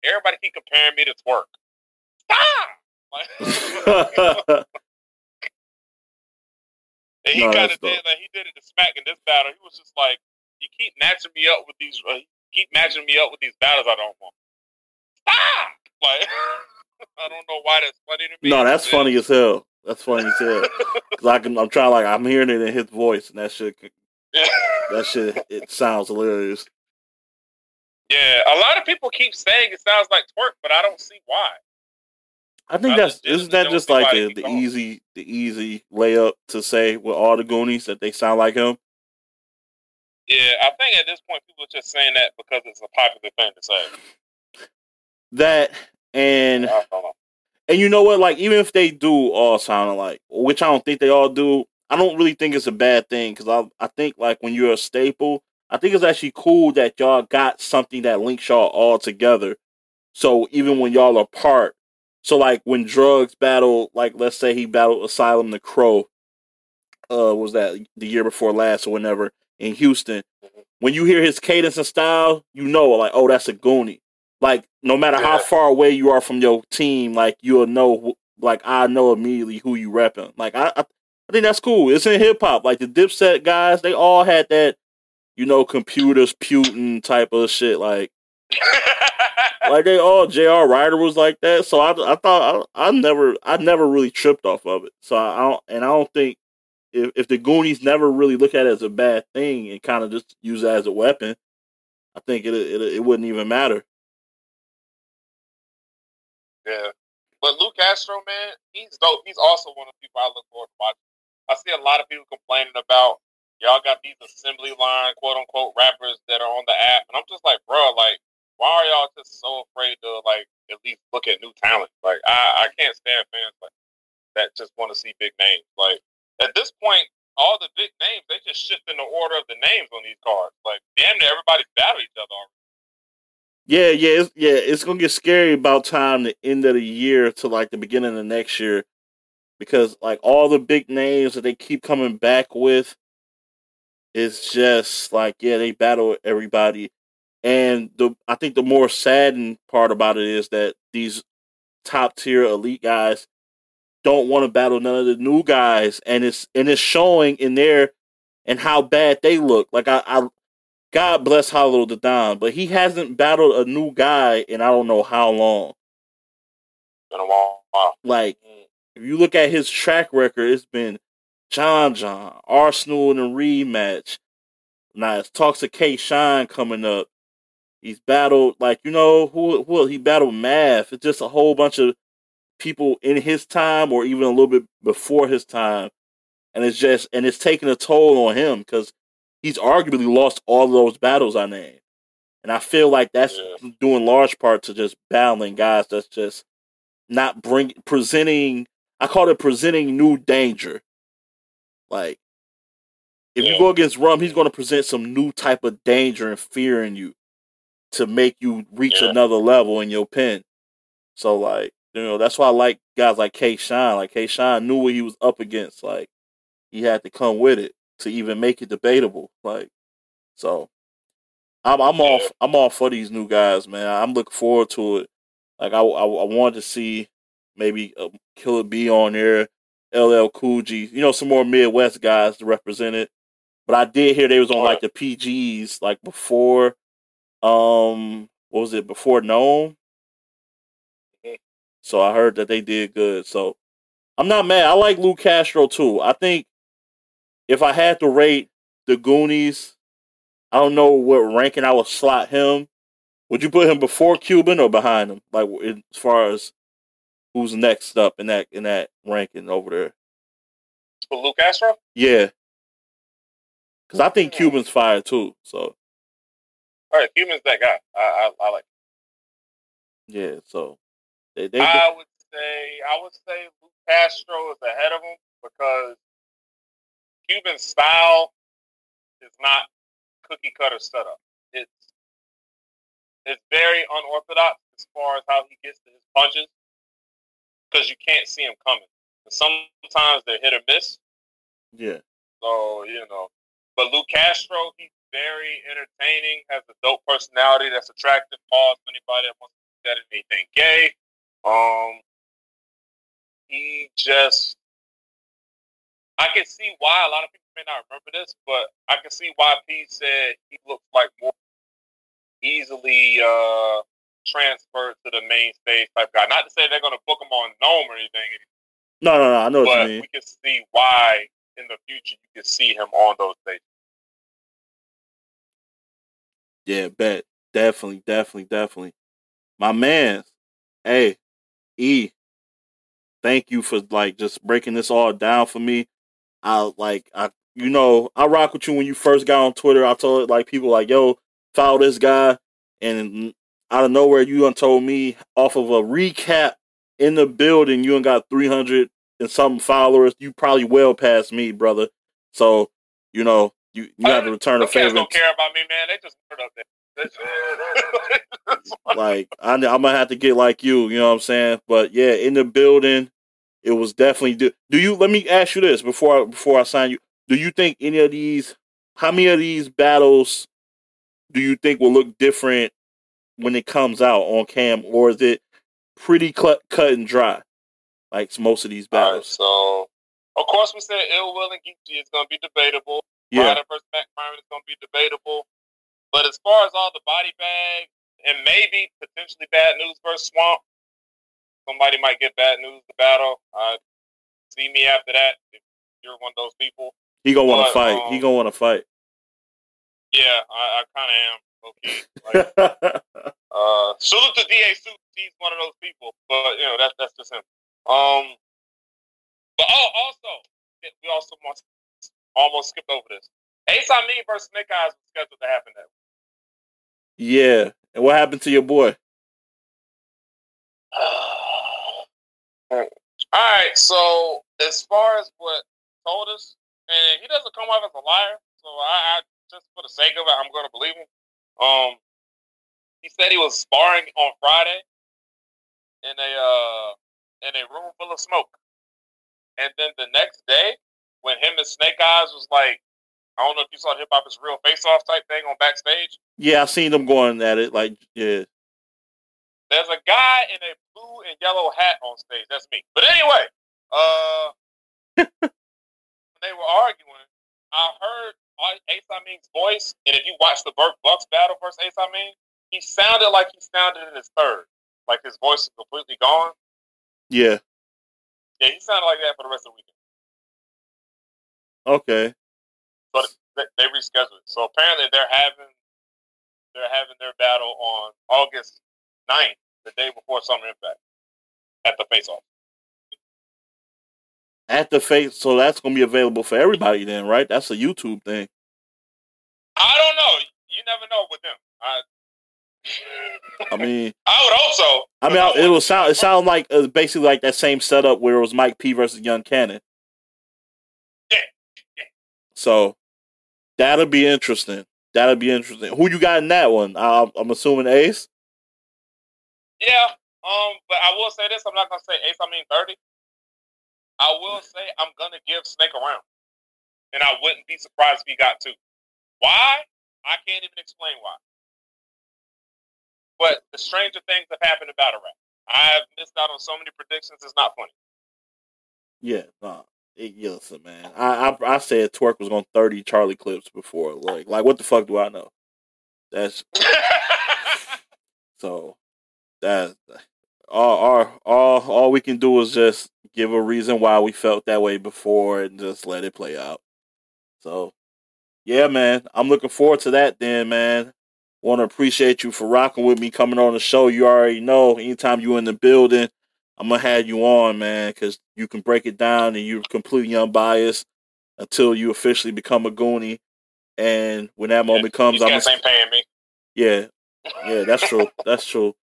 everybody keep comparing me to Twork. Stop. Like, and he No, kind of did like he did it to Smack in this battle. He was just like, you keep matching me up with these, uh, keep matching me up with these battles I don't want. Stop. Like I don't know why that's funny to me. no, that's funny as hell. That's funny as hell. Cause I can, I'm trying like I'm hearing it in his voice, and that shit, that shit, it sounds hilarious. Yeah, a lot of people keep saying it sounds like Twork, but I don't see why. I think I that's isn't that just like the, the easy the easy layup to say with all the Goonies that they sound like him. Yeah, I think at this point people are just saying that because it's a popular thing to say. That and I don't know. and you know what? Like even if they do all sound alike, which I don't think they all do, I don't really think it's a bad thing because I I think like when you're a staple, I think it's actually cool that y'all got something that links y'all all together. So even when y'all are apart, so like when Drugz battle, like let's say he battled Asylum the Crow, uh, was that the year before last or whenever in Houston. When you hear his cadence and style, you know like oh that's a Goonie. Like no matter how far away you are from your team, like you'll know. Like I know immediately who you repping. Like I, I, I think that's cool. It's in hip hop. Like the Dipset guys, they all had that, you know, computers Putin type of shit. Like like they all J.R. Writer was like that. So I, I thought I, I never I never really tripped off of it. So I, I don't and I don't think if if the Goonies never really look at it as a bad thing and kind of just use it as a weapon, I think it it, it wouldn't even matter. Yeah. But Luke Castro, man, he's dope. He's also one of the people I look forward to watching. I see a lot of people complaining about y'all got these assembly line quote unquote rappers that are on the app, and I'm just like, bro, like, why are y'all just so afraid to like at least look at new talent? Like, I I can't stand fans like that just want to see big names. Like at this point, all the big names they just shift in the order of the names on these cards. Like damn near everybody's battle each other. already. Yeah, yeah, it's, yeah. It's gonna get scary about time the end of the year to like the beginning of next year, because like all the big names that they keep coming back with, it's just like yeah, they battle everybody, and the I think the more saddened part about it is that these top tier elite guys don't want to battle none of the new guys, and it's and it's showing in there and how bad they look. Like I, I God bless Hollow Da Don, but he hasn't battled a new guy in I don't know how long. Been a while. Like, mm. if you look at his track record, it's been John John, Arsonal in a rematch. Now it's talks of K Shine coming up. He's battled like you know who who he battled Math. It's just a whole bunch of people in his time or even a little bit before his time, and it's just and it's taking a toll on him because he's arguably lost all of those battles I named, and I feel like that's Yeah. in large part to just battling guys that's just not bring presenting. I call it presenting new danger. Like if you go against Rum, he's going to present some new type of danger and fear in you to make you reach Yeah. another level in your pen. So like you know that's why I like guys like K Shine. Like K Shine knew what he was up against. Like he had to come with it to even make it debatable. Like so, I'm I'm off. I'm all for these new guys, man. I'm looking forward to it. Like I I, I wanted to see maybe uh, Killer B on there, LL Cool G. You know some more Midwest guys to represent it. But I did hear they was on like the PGs like before. Um, what was it before NOME? So I heard that they did good. So I'm not mad. I like Lou Castro too. I think if I had to rate the Goonies I don't know what ranking I would slot him. Would you put him before Cuban or behind him? Like as far as who's next up in that in that ranking over there? Luke Castro? Yeah, because I think hmm. Cuban's fired too. So, all right, Cuban's that guy. I I, I like. Yeah, so they, they I would say I would say Luke Castro is ahead of him because Cuban style is not cookie cutter setup. It's it's very unorthodox as far as how he gets to his punches because you can't see him coming. And sometimes they're hit or miss. Yeah. So you know, but Luke Castro, he's very entertaining, has a dope personality that's attractive. Pause anybody that wants to that anything gay. Um, he just, I can see why a lot of people may not remember this, but I can see why P said he looks like more easily uh, transferred to the main stage type guy. Not to say they're going to book him on NOME or anything. No, no, no. I know but what you mean. we can see why in the future you can see him on those stages. Yeah, bet. Definitely, definitely, definitely. My man, hey, E, thank you for like just breaking this all down for me. I like I you know, I rock with you when you first got on Twitter. I told like people like, yo, follow this guy and out of nowhere you done told me off of a recap in the building, you done got three hundred and something followers. You probably well past me, brother. So, you know, you, you have to return a favor. don't care about me, man. They just put up there. like I, I'm gonna have to get like you. You know what I'm saying? But yeah, in the building, it was definitely. Do, do you? Let me ask you this before I, before I sign you. Do you think any of these? How many of these battles do you think will look different when it comes out on cam, or is it pretty cut cut and dry? Like most of these All right, battles. so of course we said Ill Will and Geechi is going to be debatable. Yeah, Ryder versus Mac Myron is going to be debatable. But as far as all the body bags and maybe potentially bad news versus Swamp, somebody might get bad news to battle. Uh, see me after that if you're one of those people. he gonna want to fight. he um, gonna want to fight. Yeah, I, I kind of am. Okay, like, uh, salute to Da Suit. He's one of those people, but you know that's that's just him. Um, but oh, also we also must almost skipped over this. Ace Amin versus Snake Eyes was scheduled to happen that yeah. And what happened to your boy? All right, so as far as what told us, and he doesn't come off as a liar, so I, I just for the sake of it, I'm going to believe him. Um, he said he was sparring on Friday in a uh in a room full of smoke, and then the next day, when him and Snake Eyes was like, I don't know if you saw Hip Hop is Real Face Off type thing on backstage. Yeah, I seen them going at it. Like, yeah, There's a guy in a blue and yellow hat on stage. That's me. But anyway, uh, when they were arguing, I heard Ace Amin's voice, and if you watch the Burt Bucks battle versus Ace Amin, he sounded like he sounded in his third, like his voice is completely gone. yeah. Yeah, he sounded like that for the rest of the weekend. Okay. But they, they rescheduled it. So apparently they're having they're having their battle on August 9th, the day before Summer Impact, at the Face Off. At the face, so that's gonna be available for everybody then, right? That's a YouTube thing. I don't know. You never know with them. I, I mean, I would hope so. I mean, I- it will sound it sound like uh, basically like that same setup where it was Mike P versus Young Cannon. Yeah, yeah. So that'll be interesting. That'll be interesting. Who you got in that one? I'm, I'm assuming Ace. Yeah. Um, but I will say this: I'm not gonna say Ace. I mean thirty. I will say I'm gonna give Snake a round, and I wouldn't be surprised if he got two. Why? I can't even explain why. But the stranger things have happened about a rap. I've missed out on so many predictions. It's not funny. Yeah, nah. It, listen, man. I, I I said Twork was going thirty Charlie clips before. Like, like what the fuck do I know? That's so. That all, all all all we can do is just give a reason why we felt that way before and just let it play out. So, yeah, man, I'm looking forward to that. Then, man, want to appreciate you for rocking with me, coming on the show. You already know, anytime you in the building, I'm gonna have you on, man, because you can break it down and you're completely unbiased until you officially become a Goonie. And when that moment yeah, comes, I'm ain't paying me. Yeah, yeah, that's true. that's true.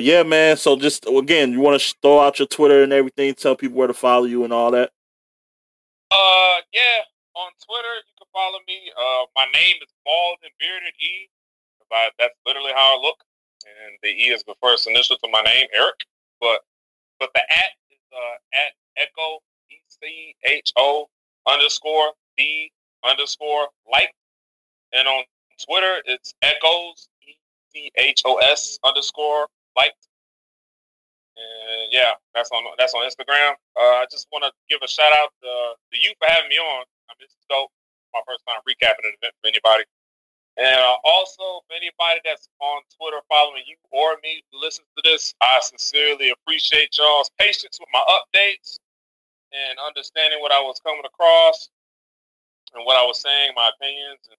But yeah, man. So just again, you want to throw out your Twitter and everything, tell people where to follow you and all that. Uh, yeah, on Twitter you can follow me. Uh, my name is Bald and Bearded E. I, that's literally how I look, and the E is the first initial to my name, Eric. But but the at is uh, at Echo E C H O underscore D underscore like, and on Twitter it's Echoes E C H O S underscore light. And yeah, that's on that's on Instagram. Uh, I just want to give a shout out to, to you for having me on. I mean, it's dope. My first time recapping an event for anybody. And uh, also, for anybody that's on Twitter following you or me who listens to this, I sincerely appreciate y'all's patience with my updates and understanding what I was coming across and what I was saying, my opinions and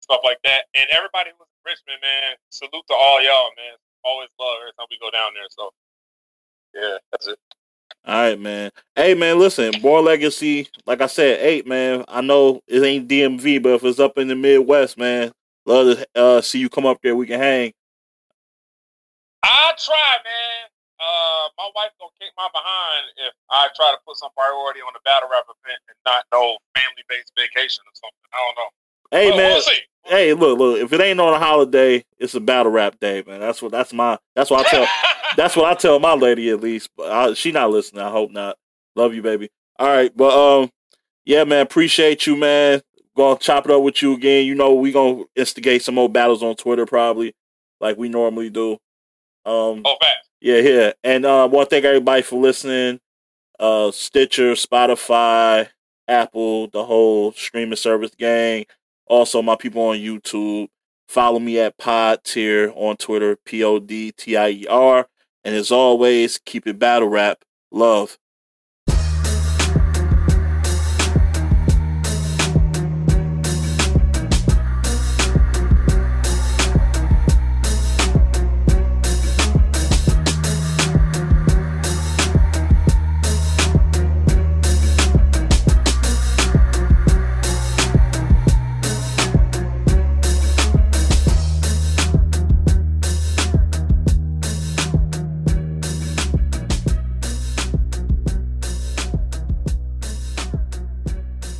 stuff like that. And everybody who's in Richmond, man, salute to all y'all, man. Always love every time we go down there. So, yeah, that's it. All right, man. Hey, man, listen, Boy Legacy, like I said, eight, man. I know it ain't DMV, but if it's up in the Midwest, man, love to uh, see you come up there. We can hang. I try, man. Uh, my wife gonna kick my behind if I try to put some priority on the battle rap event and not no family based vacation or something. I don't know. Hey, well, man. We'll see. Hey, look, look. If it ain't on a holiday, it's a battle rap day, man. That's what. That's my. That's what I tell. that's what I tell my lady at least. But I, she not listening. I hope not. Love you, baby. All right, but um, yeah, man. Appreciate you, man. Gonna chop it up with you again. You know, we gonna instigate some more battles on Twitter probably, like we normally do. Um, oh. Yeah, yeah. And uh, I want to thank everybody for listening. Uh, Stitcher, Spotify, Apple, the whole streaming service gang. Also, my people on YouTube. Follow me at Pod Tier on Twitter, P O D T I E R. And as always, keep it battle rap. Love.